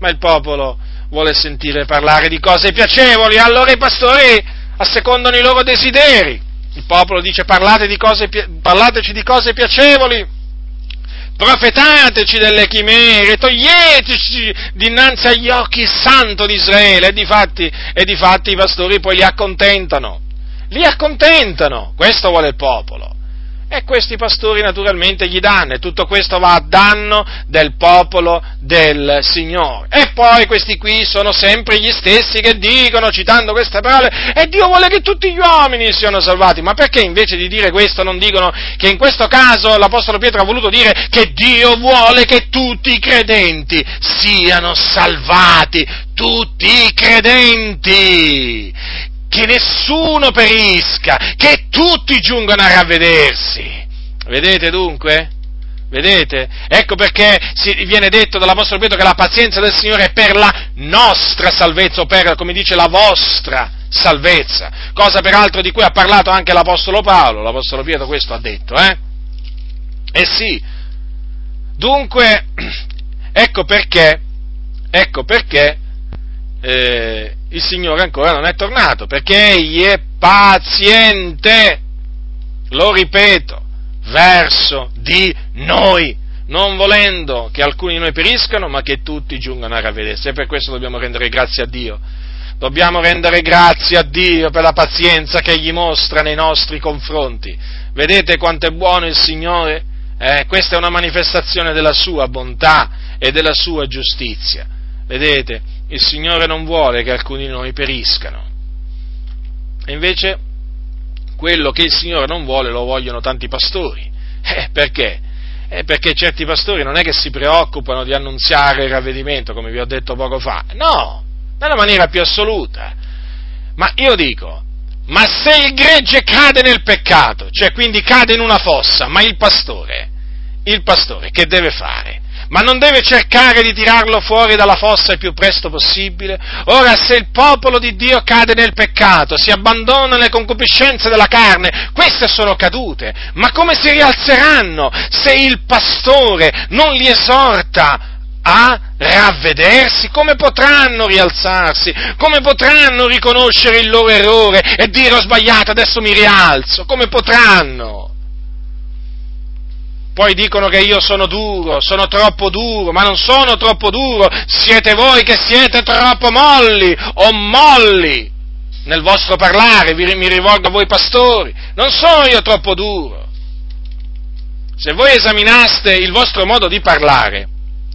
Ma il popolo vuole sentire parlare di cose piacevoli, allora i pastori assecondano i loro desideri. Il popolo dice parlate di cose, parlateci di cose piacevoli profetateci delle chimere, toglieteci dinanzi agli occhi il santo di Israele, e difatti, e difatti i pastori poi li accontentano, li accontentano, questo vuole il popolo. E questi pastori naturalmente gli danno, e tutto questo va a danno del popolo del Signore. E poi questi qui sono sempre gli stessi che dicono, citando queste parole, e Dio vuole che tutti gli uomini siano salvati. Ma perché invece di dire questo non dicono che in questo caso l'Apostolo Pietro ha voluto dire che Dio vuole che tutti i credenti siano salvati? Tutti i credenti! Che nessuno perisca, che tutti giungano a ravvedersi. Vedete dunque? Vedete? Ecco perché viene detto dall'Apostolo Pietro che la pazienza del Signore è per la nostra salvezza, o per, come dice, la vostra salvezza. Cosa peraltro di cui ha parlato anche l'Apostolo Paolo. L'Apostolo Pietro questo ha detto, eh? Eh sì. Dunque, ecco perché, ecco perché eh, il Signore ancora non è tornato, perché Egli è paziente, lo ripeto, verso di noi, non volendo che alcuni di noi periscano, ma che tutti giungano a ravvedersi. E per questo dobbiamo rendere grazie a Dio. Dobbiamo rendere grazie a Dio per la pazienza che Egli mostra nei nostri confronti. Vedete quanto è buono il Signore? Eh, questa è una manifestazione della sua bontà e della sua giustizia. Vedete, il Signore non vuole che alcuni di noi periscano. E invece quello che il Signore non vuole lo vogliono tanti pastori. Eh, perché? Eh, perché certi pastori non è che si preoccupano di annunziare il ravvedimento, come vi ho detto poco fa. No, nella maniera più assoluta. Ma io dico, ma se il gregge cade nel peccato, cioè quindi cade in una fossa, ma il pastore, il pastore che deve fare? Ma non deve cercare di tirarlo fuori dalla fossa il più presto possibile? Ora, se il popolo di Dio cade nel peccato, si abbandona alle concupiscenze della carne, queste sono cadute, ma come si rialzeranno se il pastore non li esorta a ravvedersi, come potranno rialzarsi? Come potranno riconoscere il loro errore e dire ho sbagliato, adesso mi rialzo? Come potranno? Poi dicono che io sono duro, sono troppo duro, ma non sono troppo duro, siete voi che siete troppo molli o molli nel vostro parlare, mi rivolgo a voi pastori, non sono io troppo duro. Se voi esaminaste il vostro modo di parlare,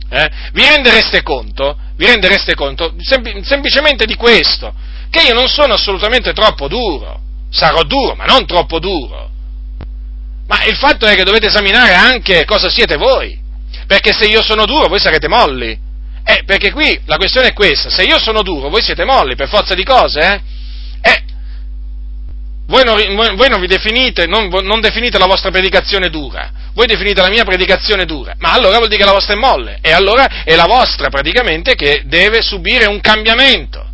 eh, vi rendereste conto, vi rendereste conto sem- semplicemente di questo, che io non sono assolutamente troppo duro, sarò duro, ma non troppo duro. Ma il fatto è che dovete esaminare anche cosa siete voi, perché se io sono duro voi sarete molli. Eh, perché qui la questione è questa, se io sono duro voi siete molli, per forza di cose, eh? Eh, voi non, voi non vi definite, non, non, definite la vostra predicazione dura, voi definite la mia predicazione dura, ma allora vuol dire che la vostra è molle, e allora è la vostra praticamente che deve subire un cambiamento.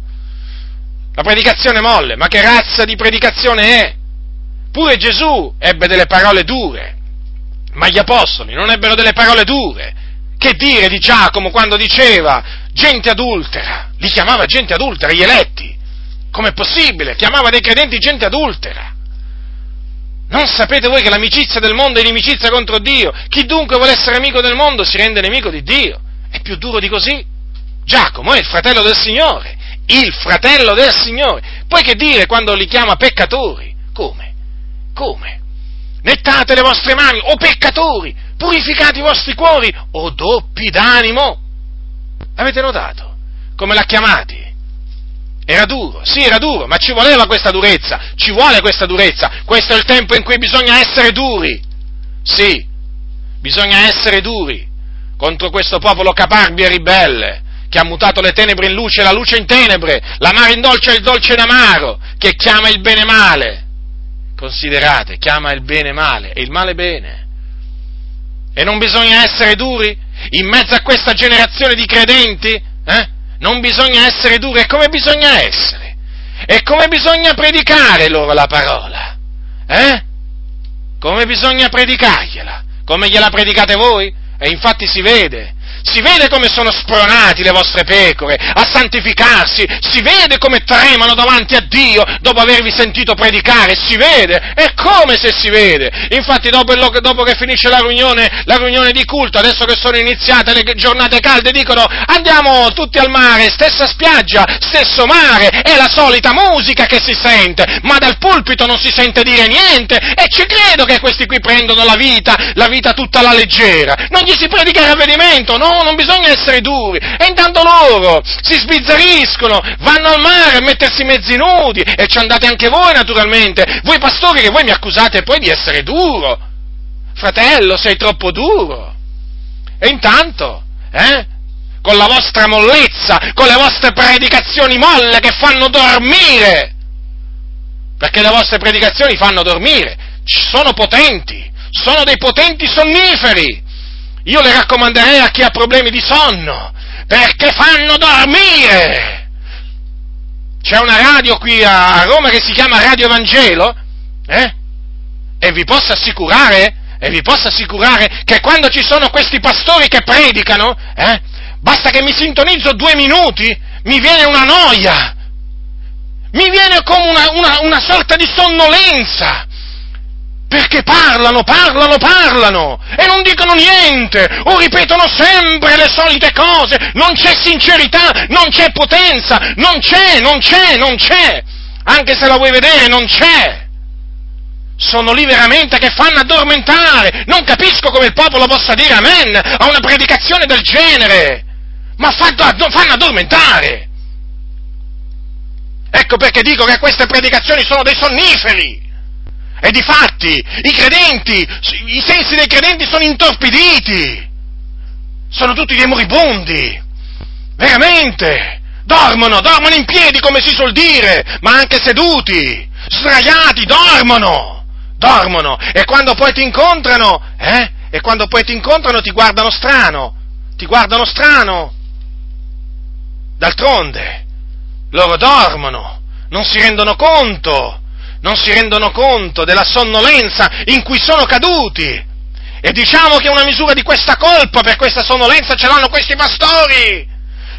La predicazione molle, ma che razza di predicazione è? Pure Gesù ebbe delle parole dure, ma gli apostoli non ebbero delle parole dure. Che dire di Giacomo quando diceva gente adultera? Li chiamava gente adultera, gli eletti. Com'è possibile? Chiamava dei credenti gente adultera. Non sapete voi che l'amicizia del mondo è inimicizia contro Dio? Chi dunque vuole essere amico del mondo si rende nemico di Dio. È più duro di così? Giacomo è il fratello del Signore, il fratello del Signore. Poi che dire quando li chiama peccatori? Come? Come? Nettate le vostre mani, o peccatori, purificate i vostri cuori, o doppi d'animo. Avete notato? Come l'ha chiamati? Era duro, sì, era duro, ma ci voleva questa durezza, ci vuole questa durezza. Questo è il tempo in cui bisogna essere duri. Sì, bisogna essere duri contro questo popolo caparbio e ribelle, che ha mutato le tenebre in luce e la luce in tenebre, l'amaro in dolce e il dolce in amaro, che chiama il bene male considerate, chiama il bene male e il male bene. E non bisogna essere duri in mezzo a questa generazione di credenti? Eh? Non bisogna essere duri, e come bisogna essere? E come bisogna predicare loro la parola? Eh? Come bisogna predicargliela? Come gliela predicate voi? E infatti si vede, si vede come sono spronati le vostre pecore a santificarsi, si vede come tremano davanti a Dio dopo avervi sentito predicare, si vede, è come se si vede. Infatti dopo, dopo che finisce la riunione, la riunione, di culto, adesso che sono iniziate le giornate calde, dicono andiamo tutti al mare, stessa spiaggia, stesso mare, è la solita musica che si sente, ma dal pulpito non si sente dire niente e ci credo che questi qui prendono la vita, la vita tutta alla leggera, non gli si predica il ravvedimento, no? No, non bisogna essere duri. E intanto loro si sbizzariscono, vanno al mare a mettersi mezzi nudi e ci andate anche voi naturalmente. Voi pastori che voi mi accusate poi di essere duro. Fratello, sei troppo duro. E intanto, eh? Con la vostra mollezza, con le vostre predicazioni molle che fanno dormire. Perché le vostre predicazioni fanno dormire, sono potenti, sono dei potenti sonniferi io le raccomanderei a chi ha problemi di sonno, perché fanno dormire. C'è una radio qui a Roma che si chiama Radio Vangelo, eh? E vi posso assicurare, e vi posso assicurare che quando ci sono questi pastori che predicano, eh? Basta che mi sintonizzo due minuti, mi viene una noia, mi viene come una, una, una sorta di sonnolenza. Perché parlano, parlano, parlano! E non dicono niente! O ripetono sempre le solite cose, non c'è sincerità, non c'è potenza, non c'è, non c'è, non c'è, anche se la vuoi vedere non c'è. Sono lì veramente che fanno addormentare, non capisco come il popolo possa dire amen a una predicazione del genere, ma fanno addormentare. Ecco perché dico che queste predicazioni sono dei sonniferi. E di fatti i credenti, i sensi dei credenti sono intorpiditi. Sono tutti dei moribondi. Veramente. Dormono, dormono in piedi come si suol dire, ma anche seduti, sdraiati, dormono. Dormono. E quando poi ti incontrano, eh? E quando poi ti incontrano ti guardano strano. Ti guardano strano. D'altronde, loro dormono, non si rendono conto, non si rendono conto della sonnolenza in cui sono caduti. E diciamo che una misura di questa colpa per questa sonnolenza ce l'hanno questi pastori,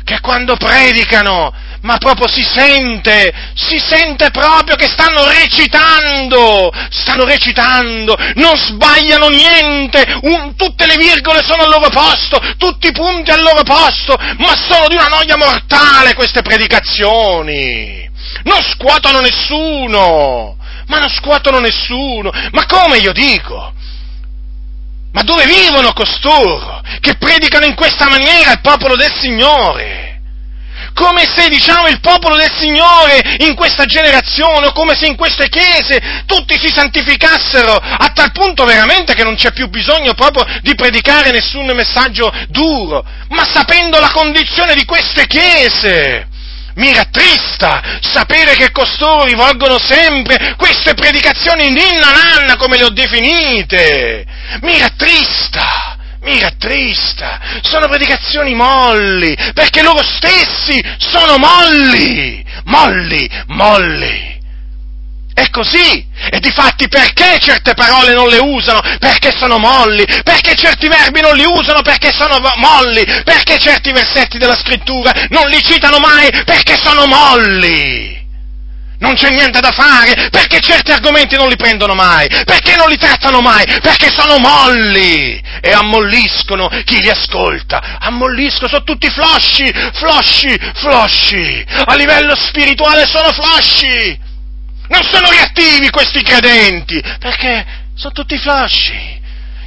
che quando predicano ma proprio si sente, si sente proprio che stanno recitando, stanno recitando, non sbagliano niente, un, tutte le virgole sono al loro posto, tutti i punti al loro posto, ma sono di una noia mortale queste predicazioni. Non scuotono nessuno, ma non scuotono nessuno, ma come io dico? Ma dove vivono costoro che predicano in questa maniera il popolo del Signore? come se diciamo il popolo del Signore in questa generazione o come se in queste chiese tutti si santificassero a tal punto veramente che non c'è più bisogno proprio di predicare nessun messaggio duro, ma sapendo la condizione di queste chiese. Mi rattrista sapere che costoro rivolgono sempre queste predicazioni in inna nanna come le ho definite. Mi rattrista mi rattrista, sono predicazioni molli, perché loro stessi sono molli, molli, molli. È così. E difatti perché certe parole non le usano? Perché sono molli. Perché certi verbi non li usano? Perché sono molli. Perché certi versetti della scrittura non li citano mai? Perché sono molli non c'è niente da fare, perché certi argomenti non li prendono mai, perché non li trattano mai, perché sono molli e ammolliscono chi li ascolta, ammolliscono, sono tutti flosci, flosci, flosci, a livello spirituale sono flosci, non sono reattivi questi credenti, perché sono tutti flosci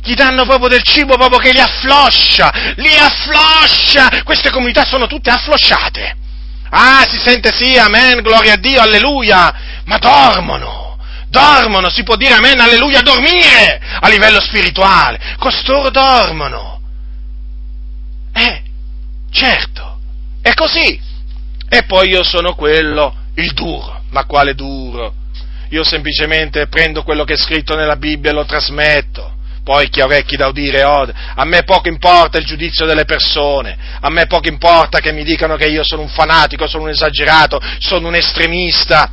gli danno proprio del cibo proprio che li affloscia, li affloscia, queste comunità sono tutte afflosciate. Ah, si sente sì, amen, gloria a Dio, alleluia, ma dormono, dormono, si può dire amen, alleluia, dormire a livello spirituale, costoro dormono. Eh, certo, è così. E poi io sono quello, il duro, ma quale duro? Io semplicemente prendo quello che è scritto nella Bibbia e lo trasmetto poi chi ha orecchi da udire ode. A me poco importa il giudizio delle persone, a me poco importa che mi dicano che io sono un fanatico, sono un esagerato, sono un estremista.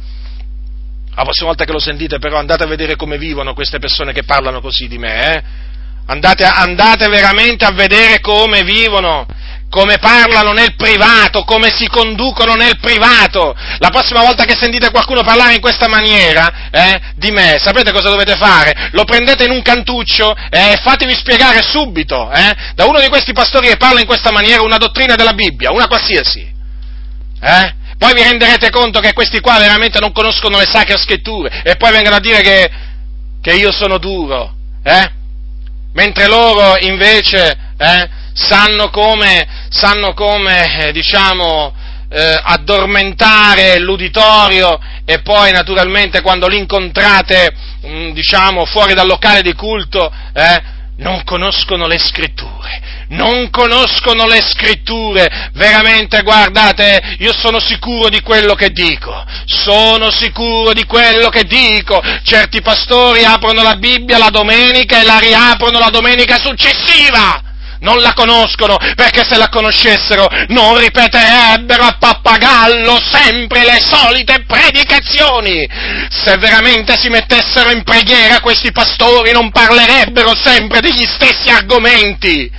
La prossima volta che lo sentite però andate a vedere come vivono queste persone che parlano così di me, eh? andate, andate veramente a vedere come vivono come parlano nel privato, come si conducono nel privato. La prossima volta che sentite qualcuno parlare in questa maniera eh, di me, sapete cosa dovete fare? Lo prendete in un cantuccio eh, e fatevi spiegare subito eh, da uno di questi pastori che parla in questa maniera una dottrina della Bibbia, una qualsiasi. Eh? Poi vi renderete conto che questi qua veramente non conoscono le sacre scritture e poi vengono a dire che, che io sono duro, eh? mentre loro invece eh, sanno come, sanno come eh, diciamo, eh, addormentare l'uditorio e poi naturalmente quando li incontrate mh, mm, diciamo, fuori dal locale di culto eh, non conoscono le scritture, non conoscono le scritture, veramente guardate, io sono sicuro di quello che dico, sono sicuro di quello che dico, certi pastori aprono la Bibbia la domenica e la riaprono la domenica successiva, non la conoscono, perché se la conoscessero non ripeterebbero a pappagallo sempre le solite predicazioni. Se veramente si mettessero in preghiera questi pastori non parlerebbero sempre degli stessi argomenti.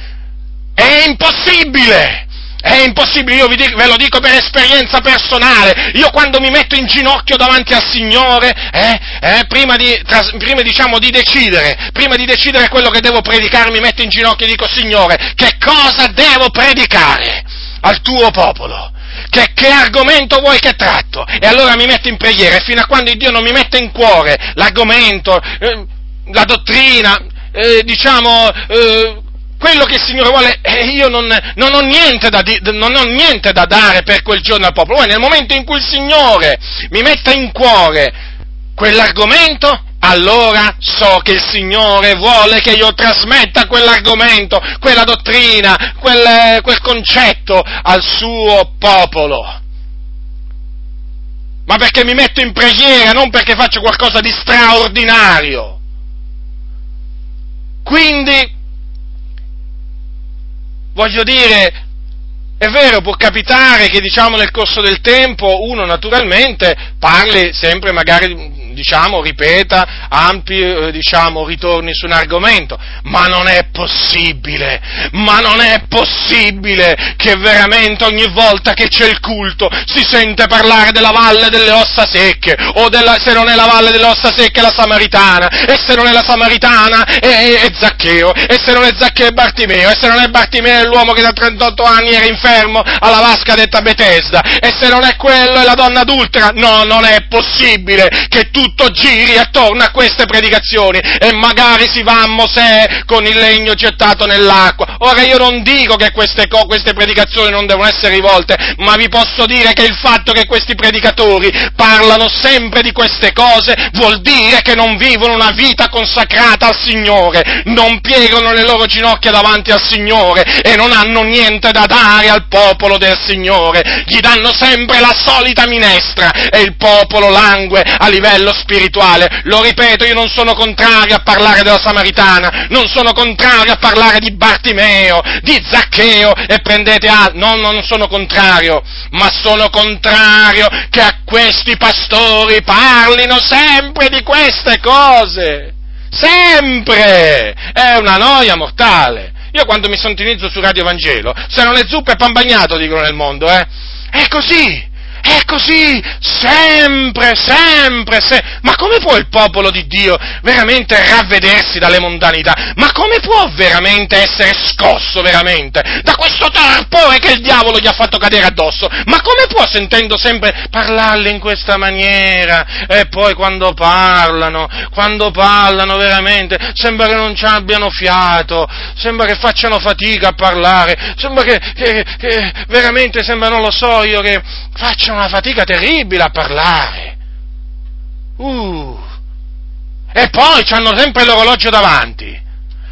È impossibile! È impossibile, io dico, ve lo dico per esperienza personale. Io quando mi metto in ginocchio davanti al Signore, eh, eh, prima, di, tras, prima diciamo, di decidere, prima di decidere quello che devo predicare, mi metto in ginocchio e dico, Signore, che cosa devo predicare al tuo popolo? Che, che, argomento vuoi che tratto? E allora mi metto in preghiera e fino a quando Dio non mi mette in cuore l'argomento, eh, la dottrina, eh, diciamo, eh, quello che il Signore vuole, eh, io non, non, ho di, non, ho niente da, dare per quel giorno al popolo. Poi nel momento in cui il Signore mi metta in cuore quell'argomento, allora so che il Signore vuole che io trasmetta quell'argomento, quella dottrina, quel, quel concetto al suo popolo. Ma perché mi metto in preghiera, non perché faccio qualcosa di straordinario. Quindi, voglio dire, è vero, può capitare che diciamo nel corso del tempo uno naturalmente parli sempre magari diciamo, ripeta ampi eh, diciamo, ritorni su un argomento, ma non è possibile, ma non è possibile che veramente ogni volta che c'è il culto si sente parlare della valle delle ossa secche, o della, se non è la valle delle ossa secche la Samaritana, e se non è la Samaritana è, è, è Zaccheo, e se non è Zaccheo è Bartimeo, e se non è Bartimeo è l'uomo che da 38 anni era infermo alla vasca detta Betesda, e se non è quello è la donna adultera, no, non è possibile che tu tutto giri attorno a queste predicazioni e magari si va a Mosè con il legno gettato nell'acqua. Ora io non dico che queste, queste predicazioni non devono essere rivolte, ma vi posso dire che il fatto che questi predicatori parlano sempre di queste cose vuol dire che non vivono una vita consacrata al Signore, non piegano le loro ginocchia davanti al Signore e non hanno niente da dare al popolo del Signore, gli danno sempre la solita minestra e il popolo langue a livello livello spirituale. Lo ripeto, io non sono contrario a parlare della Samaritana, non sono contrario a parlare di Bartimeo, di Zaccheo e prendete altro. No, non sono contrario, ma sono contrario che a questi pastori parlino sempre di queste cose. Sempre! È una noia mortale. Io quando mi sintonizzo su Radio Vangelo, se non è zuppa è pan bagnato, dicono nel mondo, eh? È così! È così, sempre, sempre, sempre. Ma come può il popolo di Dio veramente ravvedersi dalle mondanità? Ma come può veramente essere scosso, veramente, da questo torpore che il diavolo gli ha fatto cadere addosso? Ma come può, sentendo sempre parlarle in questa maniera, e poi quando parlano, quando parlano veramente, sembra che non ci abbiano fiato, sembra che facciano fatica a parlare, sembra che, che, che veramente, sembra, non lo so io, che facciano faccio una fatica terribile a parlare. Uh. E poi hanno sempre l'orologio davanti.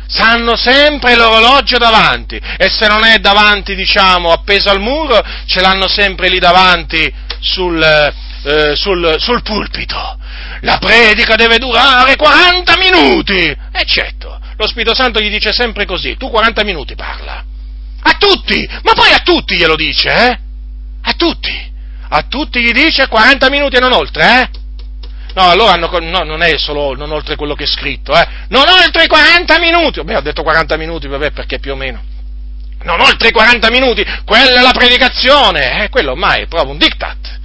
Sanno sempre l'orologio davanti. E se non è davanti, diciamo, appeso al muro, ce l'hanno sempre lì davanti sul, eh, sul, sul pulpito. La predica deve durare 40 minuti. E certo, lo Spirito Santo gli dice sempre così. Tu 40 minuti parla. A tutti, ma poi a tutti glielo dice, eh? A tutti a tutti gli dice 40 minuti e non oltre, eh? No, allora hanno, no, non è solo non oltre quello che è scritto, eh? Non oltre i 40 minuti! Beh, ho detto 40 minuti, vabbè, perché più o meno. Non oltre i 40 minuti, quella è la predicazione, eh? Quello ormai è proprio un diktat.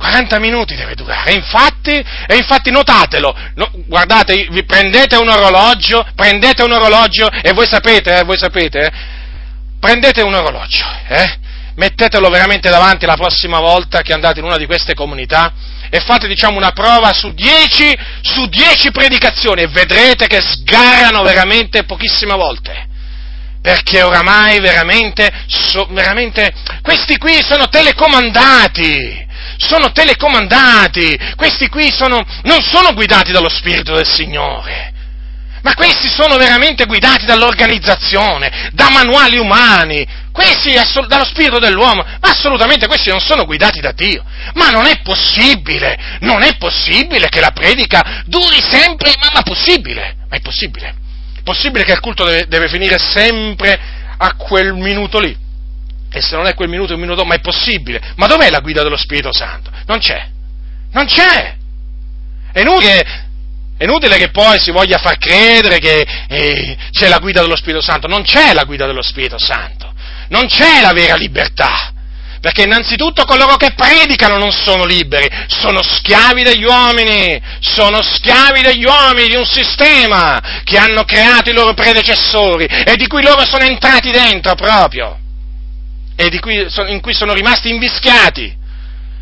40 minuti deve durare, infatti, e infatti notatelo, no, guardate, vi prendete un orologio, prendete un orologio e voi sapete, eh, voi sapete, eh, prendete un orologio, eh, mettetelo veramente davanti la prossima volta che andate in una di queste comunità e fate diciamo una prova su dieci, su dieci predicazioni e vedrete che sgarrano veramente pochissime volte. Perché oramai veramente, so, veramente, questi qui sono telecomandati, sono telecomandati, questi qui sono, non sono guidati dallo Spirito del Signore ma questi sono veramente guidati dall'organizzazione, da manuali umani, questi assol- dallo spirito dell'uomo, ma assolutamente questi non sono guidati da Dio. Ma non è possibile, non è possibile che la predica duri sempre, ma, ma possibile, ma è possibile. È possibile che il culto deve, deve finire sempre a quel minuto lì. E se non è quel minuto, è un minuto, ma è possibile. Ma dov'è la guida dello Spirito Santo? Non c'è. Non c'è. È inutile è inutile che poi si voglia far credere che eh, c'è la guida dello Spirito Santo, non c'è la guida dello Spirito Santo. Non c'è la vera libertà. Perché innanzitutto coloro che predicano non sono liberi, sono schiavi degli uomini, sono schiavi degli uomini di un sistema che hanno creato i loro predecessori e di cui loro sono entrati dentro proprio e cui, in cui sono rimasti invischiati.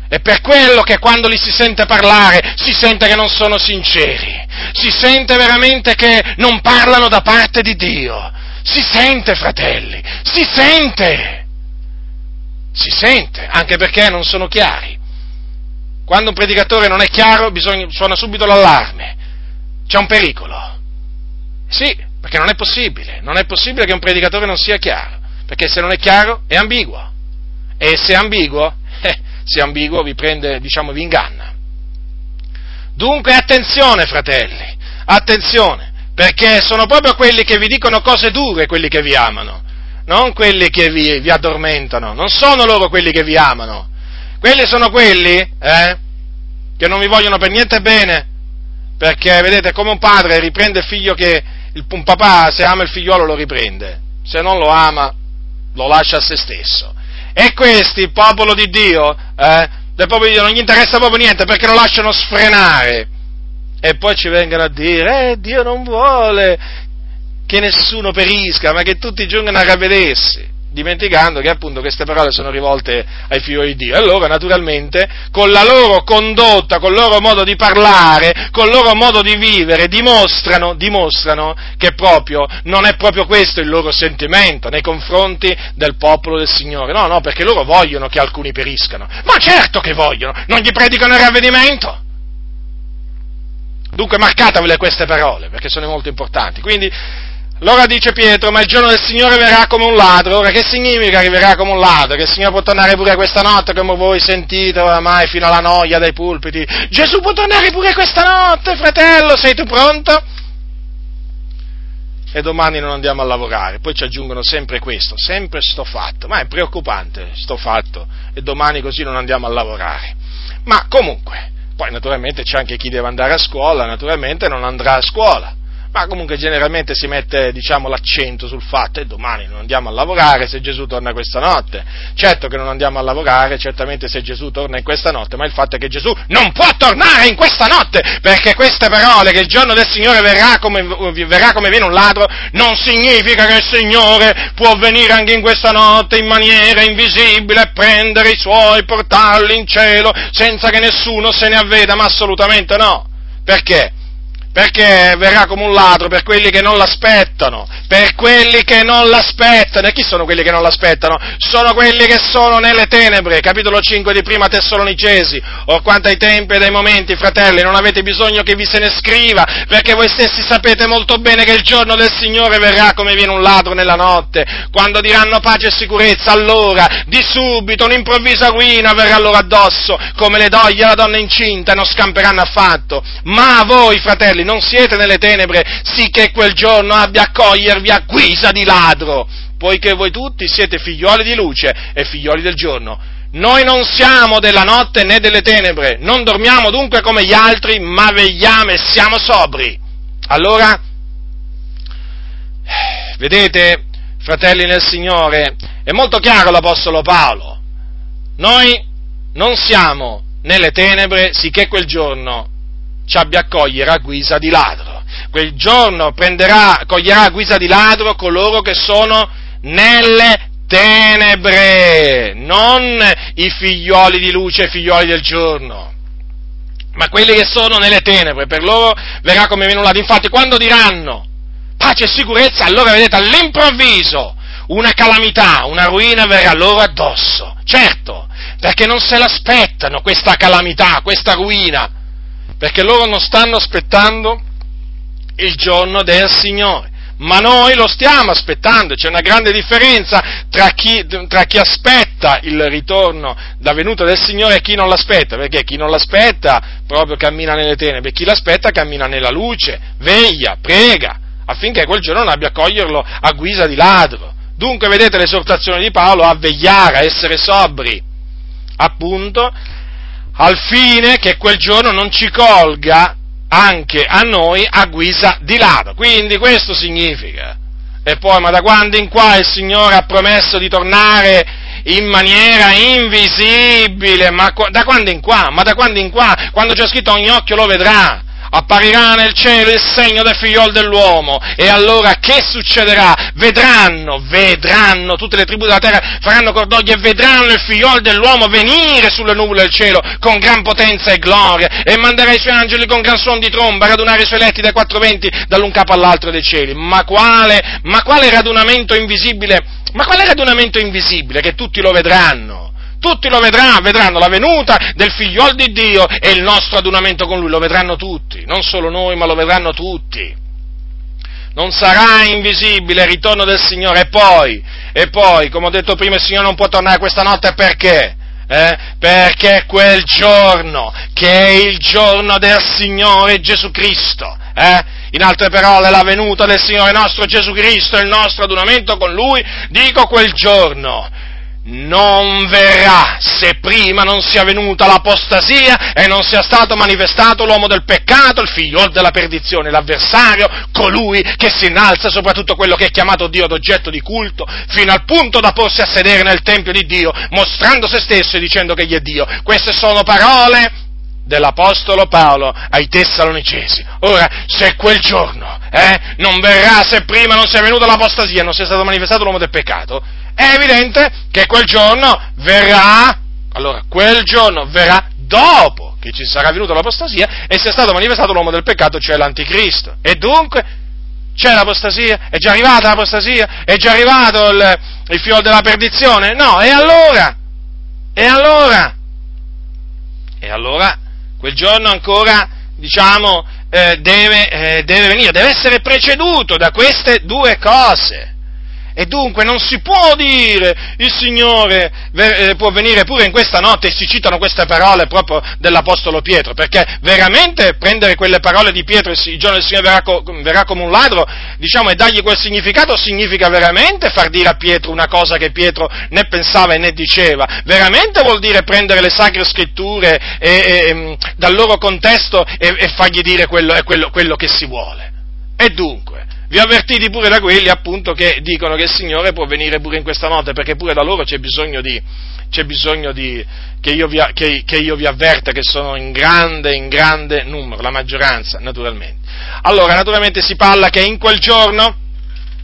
È per quello che quando li si sente parlare si sente che non sono sinceri, si sente veramente che non parlano da parte di Dio. Si sente, fratelli, si sente si sente, anche perché non sono chiari. Quando un predicatore non è chiaro bisogna, suona subito l'allarme, c'è un pericolo. Sì, perché non è possibile, non è possibile che un predicatore non sia chiaro, perché se non è chiaro è ambiguo. E se è ambiguo, eh, se è ambiguo vi prende, diciamo, vi inganna. Dunque attenzione, fratelli, attenzione, perché sono proprio quelli che vi dicono cose dure quelli che vi amano non quelli che vi, vi, addormentano, non sono loro quelli che vi amano, quelli sono quelli eh, che non vi vogliono per niente bene, perché vedete come un padre riprende il figlio che, il, un papà se ama il figliolo lo riprende, se non lo ama lo lascia a se stesso. E questi, il popolo di Dio, eh, del popolo di Dio non gli interessa proprio niente perché lo lasciano sfrenare. E poi ci vengono a dire, eh, Dio non vuole che nessuno perisca, ma che tutti giungano a ravvedersi, dimenticando che appunto queste parole sono rivolte ai figli di Dio. E allora, naturalmente, con la loro condotta, con il loro modo di parlare, con il loro modo di vivere, dimostrano, dimostrano che proprio non è proprio questo il loro sentimento nei confronti del popolo del Signore. No, no, perché loro vogliono che alcuni periscano. Ma certo che vogliono! Non gli predicano il ravvedimento! Dunque marcatevele queste parole, perché sono molto importanti. Quindi allora dice Pietro, ma il giorno del Signore verrà come un ladro. Ora che significa che verrà come un ladro? Che il Signore può tornare pure questa notte, come voi sentite oramai fino alla noia dai pulpiti. Gesù può tornare pure questa notte, fratello, sei tu pronto? E domani non andiamo a lavorare. Poi ci aggiungono sempre questo, sempre sto fatto. Ma è preoccupante sto fatto. E domani così non andiamo a lavorare. Ma comunque, poi naturalmente c'è anche chi deve andare a scuola, naturalmente non andrà a scuola ma comunque generalmente si mette diciamo, l'accento sul fatto che domani non andiamo a lavorare se Gesù torna questa notte. Certo che non andiamo a lavorare, certamente se Gesù torna in questa notte, ma il fatto è che Gesù non può tornare in questa notte, perché queste parole che il giorno del Signore verrà come, verrà come viene un ladro, non significa che il Signore può venire anche in questa notte in maniera invisibile prendere i suoi, portarli in cielo senza che nessuno se ne avveda, ma assolutamente no. Perché? Perché verrà come un ladro per quelli che non l'aspettano, per quelli che non l'aspettano. E chi sono quelli che non l'aspettano? Sono quelli che sono nelle tenebre, capitolo 5 di prima Tessalonicesi. Or quanto ai tempi e ai momenti, fratelli, non avete bisogno che vi se ne scriva, perché voi stessi sapete molto bene che il giorno del Signore verrà come viene un ladro nella notte, quando diranno pace e sicurezza, allora, di subito, un'improvvisa ruina verrà loro addosso, come le doglie alla donna incinta, non scamperanno affatto. Ma voi, fratelli, fratelli, non siete nelle tenebre, sì che quel giorno abbia a cogliervi a guisa di ladro, poiché voi tutti siete figlioli di luce e figlioli del giorno. Noi non siamo della notte né delle tenebre, non dormiamo dunque come gli altri, ma vegliamo e siamo sobri. Allora, vedete, fratelli nel Signore, è molto chiaro l'Apostolo Paolo. Noi non siamo nelle tenebre, sicché quel giorno ci abbia a cogliere a guisa di ladro. Quel giorno prenderà, coglierà a guisa di ladro coloro che sono nelle tenebre, non i figlioli di luce i figlioli del giorno, ma quelli che sono nelle tenebre, per loro verrà come viene un. Infatti quando diranno pace e sicurezza, allora vedete all'improvviso una calamità, una ruina verrà loro addosso. Certo, perché non se l'aspettano questa calamità, questa ruina perché loro non stanno aspettando il giorno del Signore. Ma noi lo stiamo aspettando, c'è una grande differenza tra chi, tra chi, aspetta il ritorno da venuta del Signore e chi non l'aspetta, perché chi non l'aspetta proprio cammina nelle tenebre, chi l'aspetta cammina nella luce, veglia, prega, affinché quel giorno non abbia a coglierlo a guisa di ladro. Dunque vedete l'esortazione di Paolo a vegliare, a essere sobri, appunto, al fine che quel giorno non ci colga anche a noi a guisa di ladro. Quindi questo significa. E poi, ma da quando in qua il Signore ha promesso di tornare in maniera invisibile? Ma da quando in qua? Ma da quando in qua? Quando c'è scritto ogni occhio lo vedrà apparirà nel cielo il segno del figliol dell'uomo e allora che succederà? Vedranno, vedranno, tutte le tribù della terra faranno cordoglio e vedranno il figliol dell'uomo venire sulle nuvole del cielo con gran potenza e gloria e manderà i suoi angeli con gran suon di tromba a radunare i suoi letti dai quattro venti dall'un capo all'altro dei cieli. Ma quale, ma quale radunamento invisibile? Ma quale radunamento invisibile che tutti lo vedranno? Tutti lo vedranno, vedranno la venuta del figliol di Dio e il nostro adunamento con lui, lo vedranno tutti, non solo noi, ma lo vedranno tutti. Non sarà invisibile il ritorno del Signore e poi, e poi, come ho detto prima, il Signore non può tornare questa notte perché? Eh? Perché quel giorno, che è il giorno del Signore Gesù Cristo, eh? in altre parole la venuta del Signore nostro Gesù Cristo e il nostro adunamento con Lui, dico quel giorno, non verrà se prima non sia venuta l'apostasia e non sia stato manifestato l'uomo del peccato, il figlio della perdizione, l'avversario, colui che si innalza soprattutto quello che è chiamato Dio d'oggetto di culto, fino al punto da porsi a sedere nel Tempio di Dio, mostrando se stesso e dicendo che egli è Dio. Queste sono parole dell'Apostolo Paolo ai Tessalonicesi. Ora, se quel giorno eh, non verrà se prima non sia venuta l'apostasia non sia stato manifestato l'uomo del peccato, è evidente che quel giorno verrà, allora quel giorno verrà dopo che ci sarà venuta l'apostasia e sia stato manifestato l'uomo del peccato, cioè l'anticristo. E dunque c'è l'apostasia? È già arrivata l'apostasia? È già arrivato il, il figlio della perdizione? No, e allora? E allora? E allora quel giorno ancora, diciamo, eh, deve, eh, deve venire, deve essere preceduto da queste due cose. E dunque non si può dire il Signore eh, può venire pure in questa notte e si citano queste parole proprio dell'Apostolo Pietro, perché veramente prendere quelle parole di Pietro il giorno del Signore verrà, verrà come un ladro, diciamo, e dargli quel significato significa veramente far dire a Pietro una cosa che Pietro né pensava e né diceva, veramente vuol dire prendere le sacre scritture e, e, mm, dal loro contesto e, e fargli dire quello, quello, quello che si vuole. E dunque, vi avvertiti pure da quelli appunto che dicono che il Signore può venire pure in questa notte, perché pure da loro c'è bisogno di, c'è bisogno di che, io vi, che, che io vi avverta che sono in grande, in grande numero, la maggioranza naturalmente. Allora, naturalmente si parla che in quel giorno,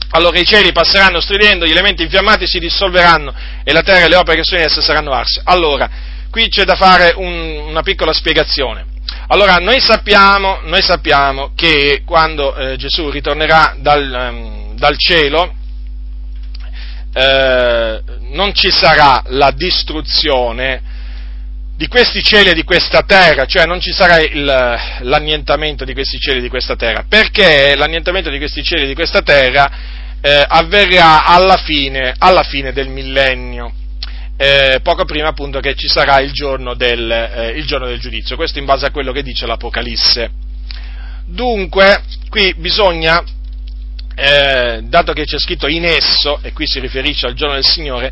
allora i cieli passeranno stridendo, gli elementi infiammati si dissolveranno e la terra e le opere che sono in essa saranno arse. Allora, qui c'è da fare un, una piccola spiegazione. Allora, noi sappiamo, noi sappiamo che quando eh, Gesù ritornerà dal, um, dal cielo, eh, non ci sarà la distruzione di questi cieli e di questa terra, cioè non ci sarà il, l'annientamento di questi cieli e di questa terra, perché l'annientamento di questi cieli e di questa terra eh, avverrà alla fine, alla fine del millennio eh, poco prima appunto che ci sarà il giorno, del, eh, il giorno del giudizio, questo in base a quello che dice l'Apocalisse. Dunque, qui bisogna, eh, dato che c'è scritto in esso, e qui si riferisce al giorno del Signore,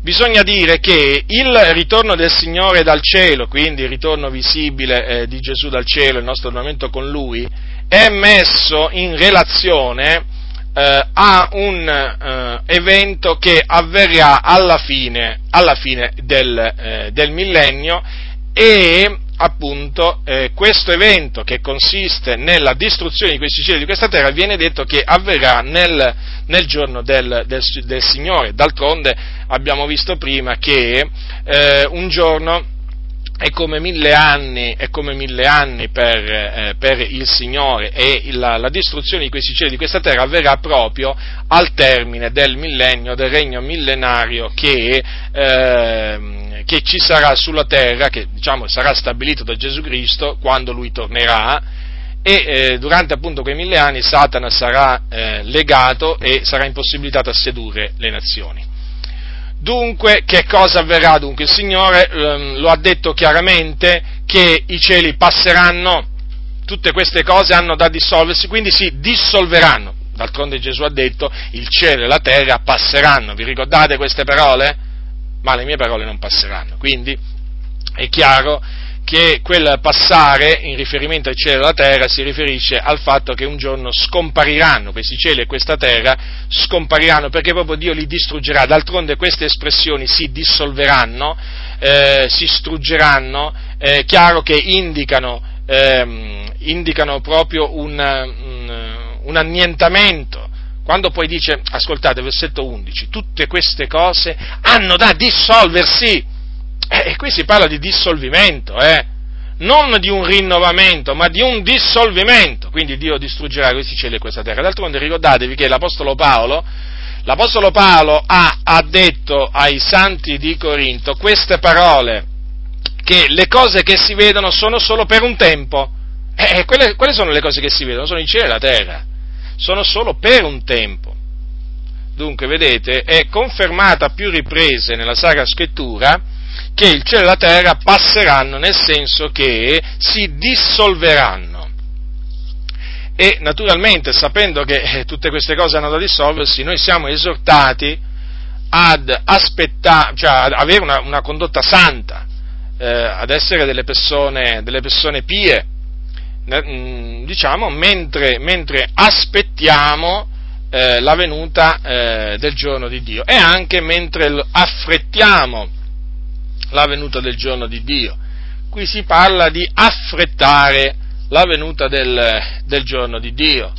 bisogna dire che il ritorno del Signore dal cielo, quindi il ritorno visibile eh, di Gesù dal cielo, il nostro ornamento con Lui, è messo in relazione eh, a un eh, evento che avverrà alla fine, alla fine del, eh, del, millennio e appunto eh, questo evento che consiste nella distruzione di questi cieli di questa terra viene detto che avverrà nel, nel giorno del, del, del, Signore. D'altronde abbiamo visto prima che eh, un giorno è come mille anni, come mille anni per, eh, per, il Signore e la, la, distruzione di questi cieli, di questa terra avverrà proprio al termine del millennio, del regno millenario che, eh, che ci sarà sulla terra, che diciamo, sarà stabilito da Gesù Cristo quando Lui tornerà e eh, durante appunto quei mille anni Satana sarà eh, legato e sarà impossibilitato a sedurre le nazioni. Dunque, che cosa avverrà? Dunque, il Signore ehm, lo ha detto chiaramente che i cieli passeranno, tutte queste cose hanno da dissolversi, quindi si dissolveranno. D'altronde Gesù ha detto il cielo e la terra passeranno. Vi ricordate queste parole? Ma le mie parole non passeranno. Quindi è chiaro che quel passare, in riferimento ai cieli e alla terra, si riferisce al fatto che un giorno scompariranno questi cieli e questa terra, scompariranno perché proprio Dio li distruggerà. D'altronde queste espressioni si dissolveranno, eh, si struggeranno, eh, chiaro che indicano, ehm, indicano proprio un, un, un annientamento. Quando poi dice, ascoltate, versetto 11, tutte queste cose hanno da dissolversi e qui si parla di dissolvimento, eh? non di un rinnovamento, ma di un dissolvimento. Quindi Dio distruggerà questi cieli e questa terra. D'altronde ricordatevi che l'Apostolo Paolo, l'Apostolo Paolo ha, ha detto ai santi di Corinto queste parole, che le cose che si vedono sono solo per un tempo. Eh, quelle, quelle sono le cose che si vedono? Sono i cieli e la terra. Sono solo per un tempo. Dunque, vedete, è confermata a più riprese nella Sacra Scrittura che il cielo e la terra passeranno, nel senso che si dissolveranno. E naturalmente, sapendo che eh, tutte queste cose hanno da dissolversi, noi siamo esortati ad aspettare, cioè ad avere una, una condotta santa, eh, ad essere delle persone, delle persone pie, mm, diciamo, mentre, mentre aspettiamo eh, la venuta eh, del giorno di Dio e anche mentre affrettiamo la venuta del giorno di Dio. Qui si parla di affrettare la venuta del, del giorno di Dio.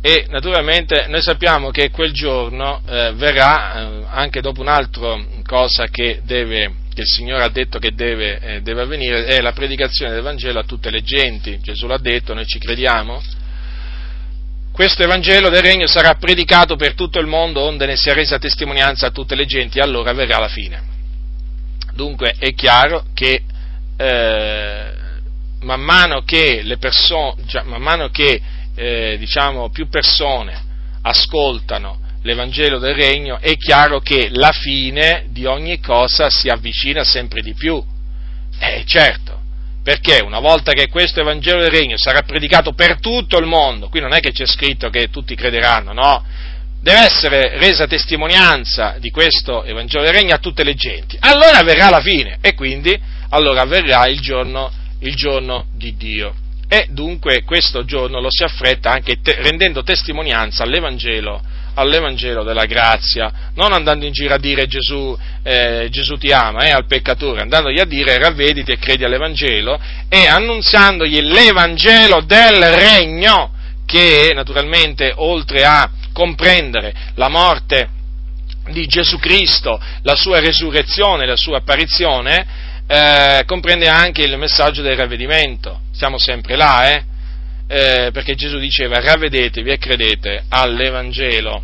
E naturalmente noi sappiamo che quel giorno eh, verrà eh, anche dopo un'altra cosa che, deve, che, il Signore ha detto che deve, eh, deve avvenire, è la predicazione del Vangelo a tutte le genti. Gesù l'ha detto, noi ci crediamo. Questo Evangelo del Regno sarà predicato per tutto il mondo, onde ne sia resa testimonianza a tutte le genti, allora verrà la fine. Dunque è chiaro che eh, man mano che, le persone, cioè, man mano che eh, diciamo, più persone ascoltano l'Evangelo del Regno, è chiaro che la fine di ogni cosa si avvicina sempre di più. Eh, certo, perché una volta che questo Evangelo del Regno sarà predicato per tutto il mondo, qui non è che c'è scritto che tutti crederanno, no? Deve essere resa testimonianza di questo Evangelo del Regno a tutte le genti. Allora verrà la fine e quindi allora verrà il giorno, il giorno di Dio. E dunque questo giorno lo si affretta anche te, rendendo testimonianza all'Evangelo, all'Evangelo, della grazia, non andando in giro a dire Gesù, eh, Gesù ti ama eh, al peccatore, andandogli a dire ravvediti e credi all'Evangelo e annunziandogli l'Evangelo del Regno che naturalmente oltre a comprendere la morte di Gesù Cristo, la sua resurrezione, la sua apparizione, eh, comprende anche il messaggio del ravvedimento. Siamo sempre là, eh? Eh, perché Gesù diceva ravvedetevi e credete all'Evangelo.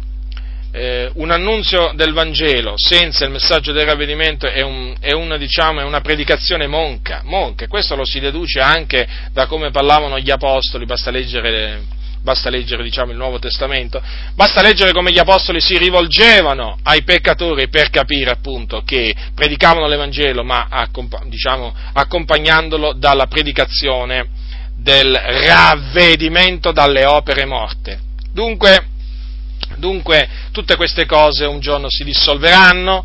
Eh, un annunzio del Vangelo senza il messaggio del ravvedimento è, un, è, una, diciamo, è una, predicazione monca, monca, questo lo si deduce anche da come parlavano gli apostoli, basta leggere basta leggere diciamo, il Nuovo Testamento, basta leggere come gli apostoli si rivolgevano ai peccatori per capire appunto che predicavano l'Evangelo ma diciamo, accompagnandolo dalla predicazione del ravvedimento dalle opere morte. Dunque, dunque tutte queste cose un giorno si dissolveranno,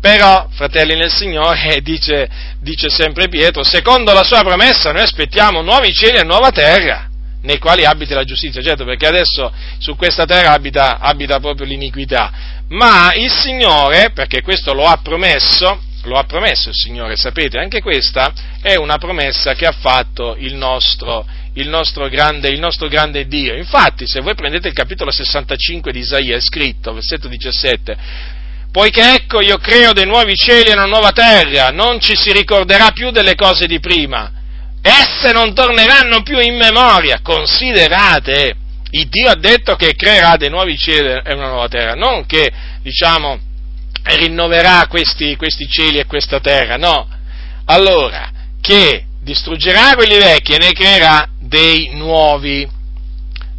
però, fratelli nel Signore, dice, dice, sempre Pietro, secondo la sua promessa noi aspettiamo nuovi cieli e nuova terra nei quali abiti la giustizia, certo perché adesso su questa terra abita, abita proprio l'iniquità, ma il Signore, perché questo lo ha promesso, lo ha promesso il Signore, sapete, anche questa è una promessa che ha fatto il nostro, il nostro, grande, il nostro grande Dio. Infatti, se voi prendete il capitolo 65 di Isaia, è scritto, versetto 17, poiché ecco io creo dei nuovi cieli e una nuova terra, non ci si ricorderà più delle cose di prima esse non torneranno più in memoria. Considerate, il Dio ha detto che creerà dei nuovi cieli e una nuova terra, non che, diciamo, rinnoverà questi, questi cieli e questa terra, no. Allora, che distruggerà quelli vecchi e ne creerà dei nuovi.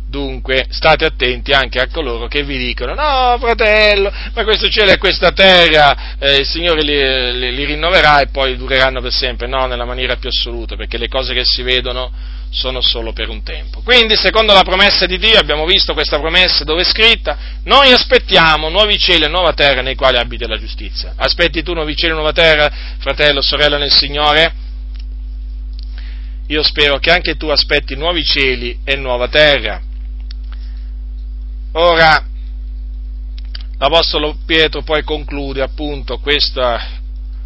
Dunque, state attenti anche a coloro che vi dicono: No, fratello, ma questo cielo e questa terra, eh, il Signore li, li, li, rinnoverà e poi dureranno per sempre. No, nella maniera più assoluta, perché le cose che si vedono sono solo per un tempo. Quindi, secondo la promessa di Dio, abbiamo visto questa promessa dove è scritta: Noi aspettiamo nuovi cieli e nuova terra nei quali abita la giustizia. Aspetti tu nuovi cieli e nuova terra, fratello, sorella nel Signore? io spero che anche tu aspetti nuovi cieli e nuova terra. Ora, l'Apostolo Pietro poi conclude appunto questa,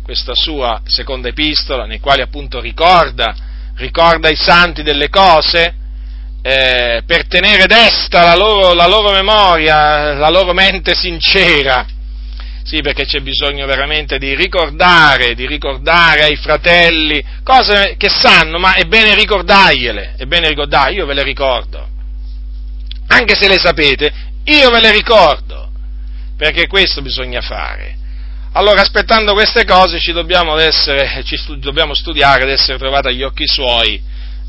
questa sua seconda epistola, nei quali appunto ricorda, ricorda ai santi delle cose, eh, per tenere desta la loro, la loro memoria, la loro mente sincera. Sì, perché c'è bisogno veramente di ricordare, di ricordare ai fratelli cose che sanno, ma è bene ricordargliele, è bene ricordare, io ve le ricordo. Anche se le sapete, io ve le ricordo, perché questo bisogna fare. Allora, aspettando queste cose, ci dobbiamo, essere, ci dobbiamo studiare ed essere trovati agli occhi suoi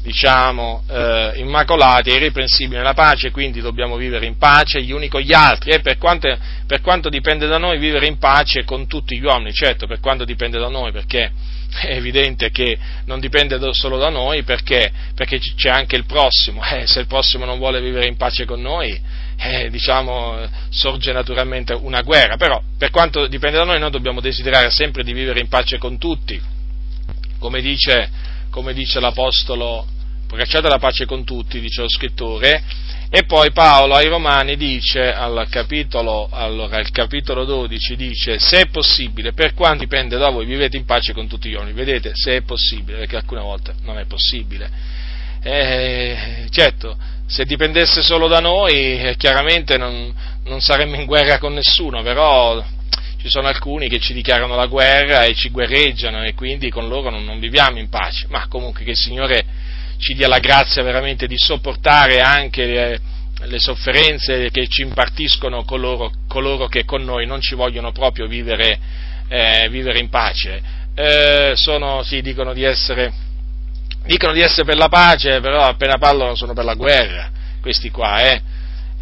diciamo, eh, immacolati e irreprensibili nella pace, quindi dobbiamo vivere in pace gli uni con gli altri. E per quanto, per quanto dipende da noi vivere in pace con tutti gli uomini, certo per quanto dipende da noi perché è evidente che non dipende solo da noi perché, perché c'è anche il prossimo, eh, se il prossimo non vuole vivere in pace con noi, eh, diciamo, sorge naturalmente una guerra, però per quanto dipende da noi noi dobbiamo desiderare sempre di vivere in pace con tutti, come dice, come dice l'Apostolo procacciate la pace con tutti, dice lo scrittore, e poi Paolo ai Romani dice, al capitolo, allora, il capitolo 12, dice, se è possibile, per quanto dipende da voi, vivete in pace con tutti gli uomini, vedete, se è possibile, perché alcune volte non è possibile. Eh, certo, se dipendesse solo da noi, eh, chiaramente non, non saremmo in guerra con nessuno, però ci sono alcuni che ci dichiarano la guerra e ci guerreggiano e quindi con loro non, non viviamo in pace, ma comunque che il Signore ci dia la grazia veramente di sopportare anche le, le sofferenze che ci impartiscono coloro, coloro, che con noi non ci vogliono proprio vivere, eh, vivere in pace. Eh, sono, sì, dicono di, essere, dicono di essere per la pace, però appena parlano sono per la guerra, questi qua, eh.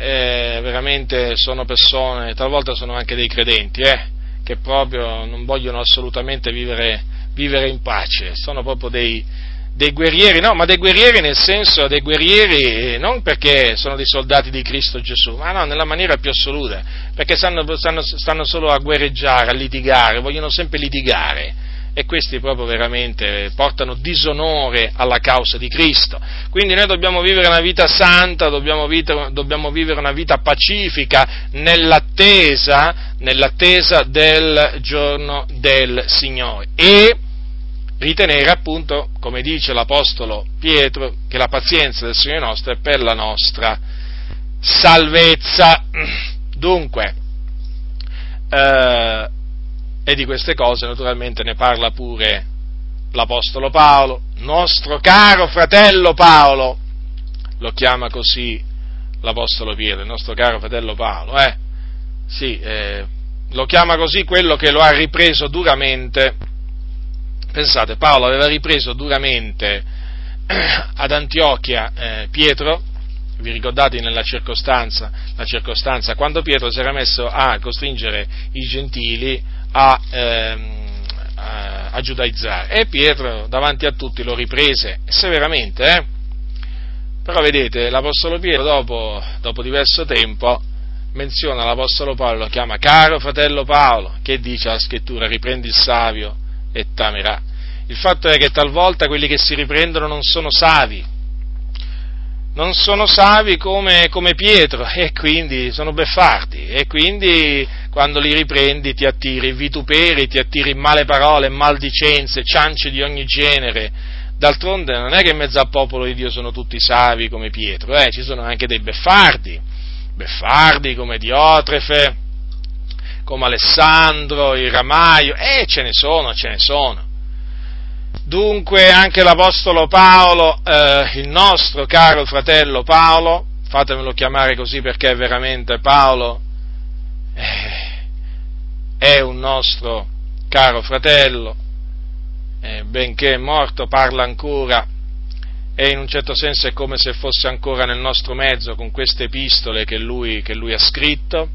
Eh, veramente sono persone, talvolta sono anche dei credenti, eh, che proprio non vogliono assolutamente vivere, vivere in pace, sono proprio dei, dei guerrieri, no, ma dei guerrieri nel senso dei guerrieri non perché sono dei soldati di Cristo Gesù, ma no, nella maniera più assoluta, perché stanno, stanno, stanno solo a guerreggiare, a litigare, vogliono sempre litigare e questi proprio veramente portano disonore alla causa di Cristo. Quindi noi dobbiamo vivere una vita santa, dobbiamo vivere, dobbiamo vivere una vita pacifica nell'attesa, nell'attesa del giorno del Signore. E ritenere appunto, come dice l'Apostolo Pietro, che la pazienza del Signore nostro è per la nostra salvezza. Dunque, eh, e di queste cose naturalmente ne parla pure l'Apostolo Paolo, nostro caro fratello Paolo, lo chiama così l'Apostolo Pietro, il nostro caro fratello Paolo, eh? Sì, eh, lo chiama così quello che lo ha ripreso duramente. Pensate, Paolo aveva ripreso duramente ad Antiochia eh, Pietro, vi ricordate nella circostanza, circostanza, quando Pietro si era messo a costringere i gentili a, ehm, a, a giudaizzare e Pietro davanti a tutti lo riprese severamente, eh? però vedete l'Apostolo Pietro dopo, dopo diverso tempo menziona l'Apostolo Paolo, lo chiama caro fratello Paolo, che dice la scrittura, riprendi il savio e tamerà. Il fatto è che talvolta quelli che si riprendono non sono savi, non sono savi come, come, Pietro e quindi sono beffardi e quindi quando li riprendi ti attiri vituperi, ti attiri male parole, maldicenze, ciance di ogni genere. D'altronde non è che in mezzo al popolo di Dio sono tutti savi come Pietro, eh? ci sono anche dei beffardi, beffardi come Diotrefe, come Alessandro, il Ramaio, e eh, ce ne sono, ce ne sono. Dunque anche l'Apostolo Paolo, eh, il nostro caro fratello Paolo, fatemelo chiamare così perché veramente Paolo eh, è un nostro caro fratello, eh, benché è morto parla ancora e in un certo senso è come se fosse ancora nel nostro mezzo con queste epistole che lui, che lui ha scritto.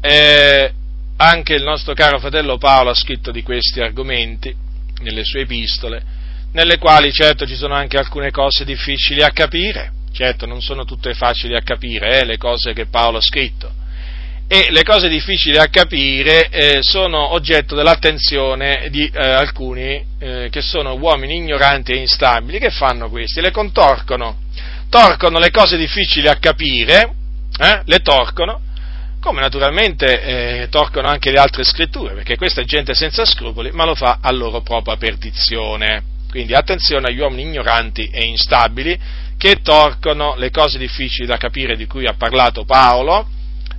Eh, anche il nostro caro fratello Paolo ha scritto di questi argomenti nelle sue epistole, nelle quali certo ci sono anche alcune cose difficili a capire, certo non sono tutte facili a capire eh, le cose che Paolo ha scritto, e le cose difficili da capire eh, sono oggetto dell'attenzione di eh, alcuni eh, che sono uomini ignoranti e instabili. Che fanno questi? Le contorcono, torcono le cose difficili a capire, eh, le torcono, come naturalmente eh, torcono anche le altre scritture, perché questa è gente senza scrupoli, ma lo fa a loro propria perdizione. Quindi attenzione agli uomini ignoranti e instabili che torcono le cose difficili da capire di cui ha parlato Paolo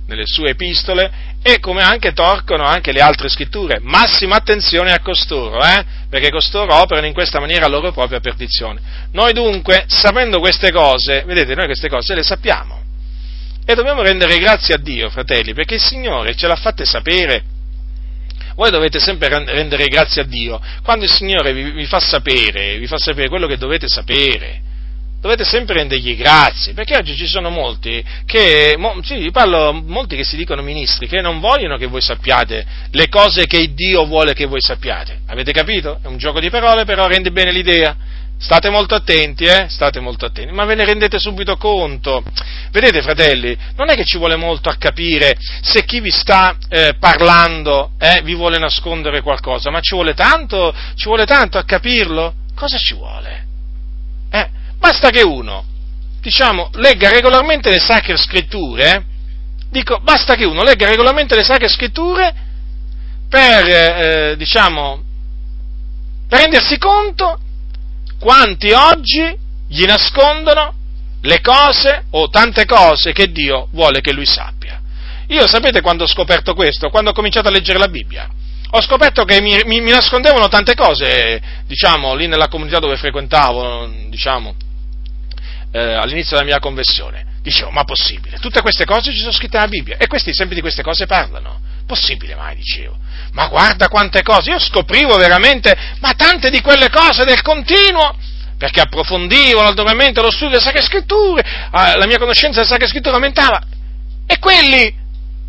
nelle sue epistole e come anche torcono anche le altre scritture. Massima attenzione a costoro, eh? perché costoro operano in questa maniera a loro propria perdizione. Noi dunque, sapendo queste cose, vedete, noi queste cose le sappiamo. E dobbiamo rendere grazie a Dio, fratelli, perché il Signore ce l'ha fatte sapere. Voi dovete sempre rendere grazie a Dio quando il Signore vi, vi fa sapere, vi fa sapere quello che dovete sapere dovete sempre rendergli grazie, perché oggi ci sono molti che, mo, sì, parlo molti che si dicono ministri, che non vogliono che voi sappiate le cose che Dio vuole che voi sappiate. Avete capito? È un gioco di parole, però rende bene l'idea. State molto attenti, eh? State molto attenti, ma ve ne rendete subito conto. Vedete, fratelli, non è che ci vuole molto a capire se chi vi sta eh, parlando eh, vi vuole nascondere qualcosa, ma ci vuole tanto, ci vuole tanto a capirlo? Cosa ci vuole? Eh? Basta che uno, diciamo, legga regolarmente le sacre scritture, eh? dico, basta che uno legga regolarmente le sacre scritture per, eh, diciamo, per rendersi conto quanti oggi gli nascondono le cose o tante cose che Dio vuole che lui sappia. Io sapete quando ho scoperto questo? Quando ho cominciato a leggere la Bibbia. Ho scoperto che mi, mi, mi nascondevano tante cose, diciamo, lì nella comunità dove frequentavo, diciamo, eh, all'inizio della mia conversione. Dicevo, ma possibile? Tutte queste cose ci sono scritte nella Bibbia e questi sempre di queste cose parlano. Possibile mai, dicevo. Ma guarda quante cose, io scoprivo veramente, ma tante di quelle cose del continuo, perché approfondivo naturalmente lo studio delle Sacre Scritture, eh, la mia conoscenza delle Sacre Scritture aumentava, e quelli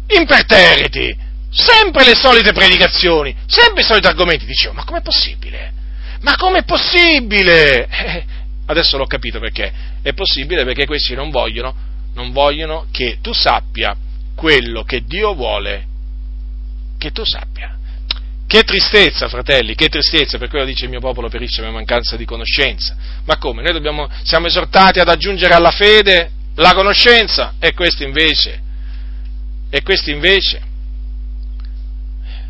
imperterriti, sempre le solite predicazioni, sempre i soliti argomenti, dicevo, ma com'è possibile? Ma com'è possibile? Adesso l'ho capito perché. È possibile perché questi non vogliono, non vogliono che tu sappia quello che Dio vuole che tu sappia. Che tristezza, fratelli, che tristezza, per quello dice il mio popolo perisce per mancanza di conoscenza. Ma come? Noi dobbiamo, siamo esortati ad aggiungere alla fede la conoscenza e questi invece, e questi invece,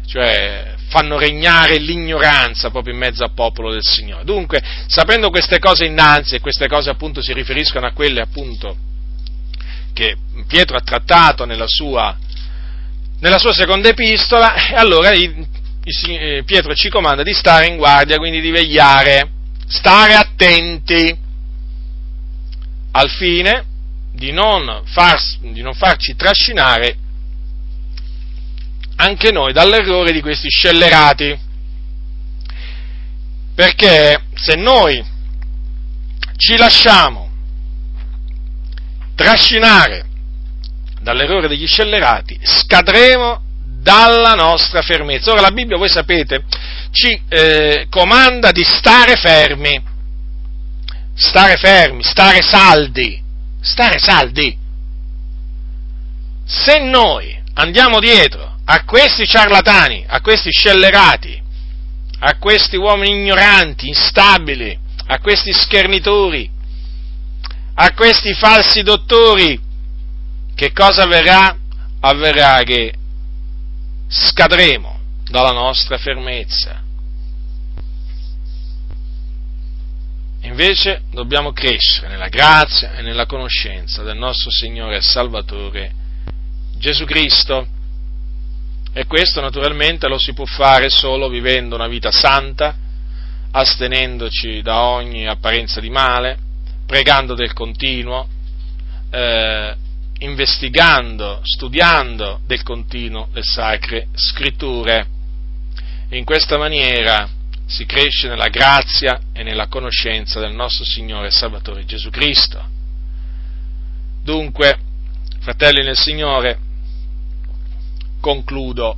cioè fanno regnare l'ignoranza proprio in mezzo al popolo del Signore. Dunque, sapendo queste cose innanzi, e queste cose appunto si riferiscono a quelle appunto che Pietro ha trattato nella sua, nella sua seconda epistola, allora il, il, eh, Pietro ci comanda di stare in guardia, quindi di vegliare, stare attenti, al fine di non, far, di non farci trascinare anche noi dall'errore di questi scellerati. Perché se noi ci lasciamo trascinare dall'errore degli scellerati, scadremo dalla nostra fermezza. Ora la Bibbia, voi sapete, ci eh, comanda di stare fermi, stare fermi, stare saldi, stare saldi. Se noi andiamo dietro a questi ciarlatani, a questi scellerati, a questi uomini ignoranti, instabili, a questi schernitori, a questi falsi dottori, che cosa avverrà? Avverrà che scadremo dalla nostra fermezza. Invece dobbiamo crescere nella grazia e nella conoscenza del nostro Signore e Salvatore Gesù Cristo e questo naturalmente lo si può fare solo vivendo una vita santa, astenendoci da ogni apparenza di male, pregando del continuo, eh, investigando, studiando del continuo le sacre scritture. In questa maniera si cresce nella grazia e nella conoscenza del nostro Signore Salvatore Gesù Cristo. Dunque, fratelli nel Signore, concludo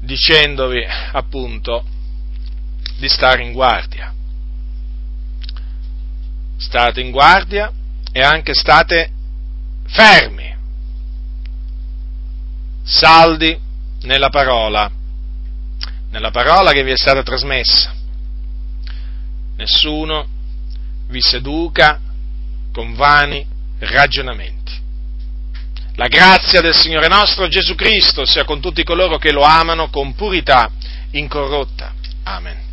dicendovi appunto di stare in guardia. State in guardia e anche state fermi, saldi nella parola, nella parola che vi è stata trasmessa. Nessuno vi seduca con vani ragionamenti. La grazia del Signore nostro Gesù Cristo sia con tutti coloro che lo amano con purità incorrotta. Amen.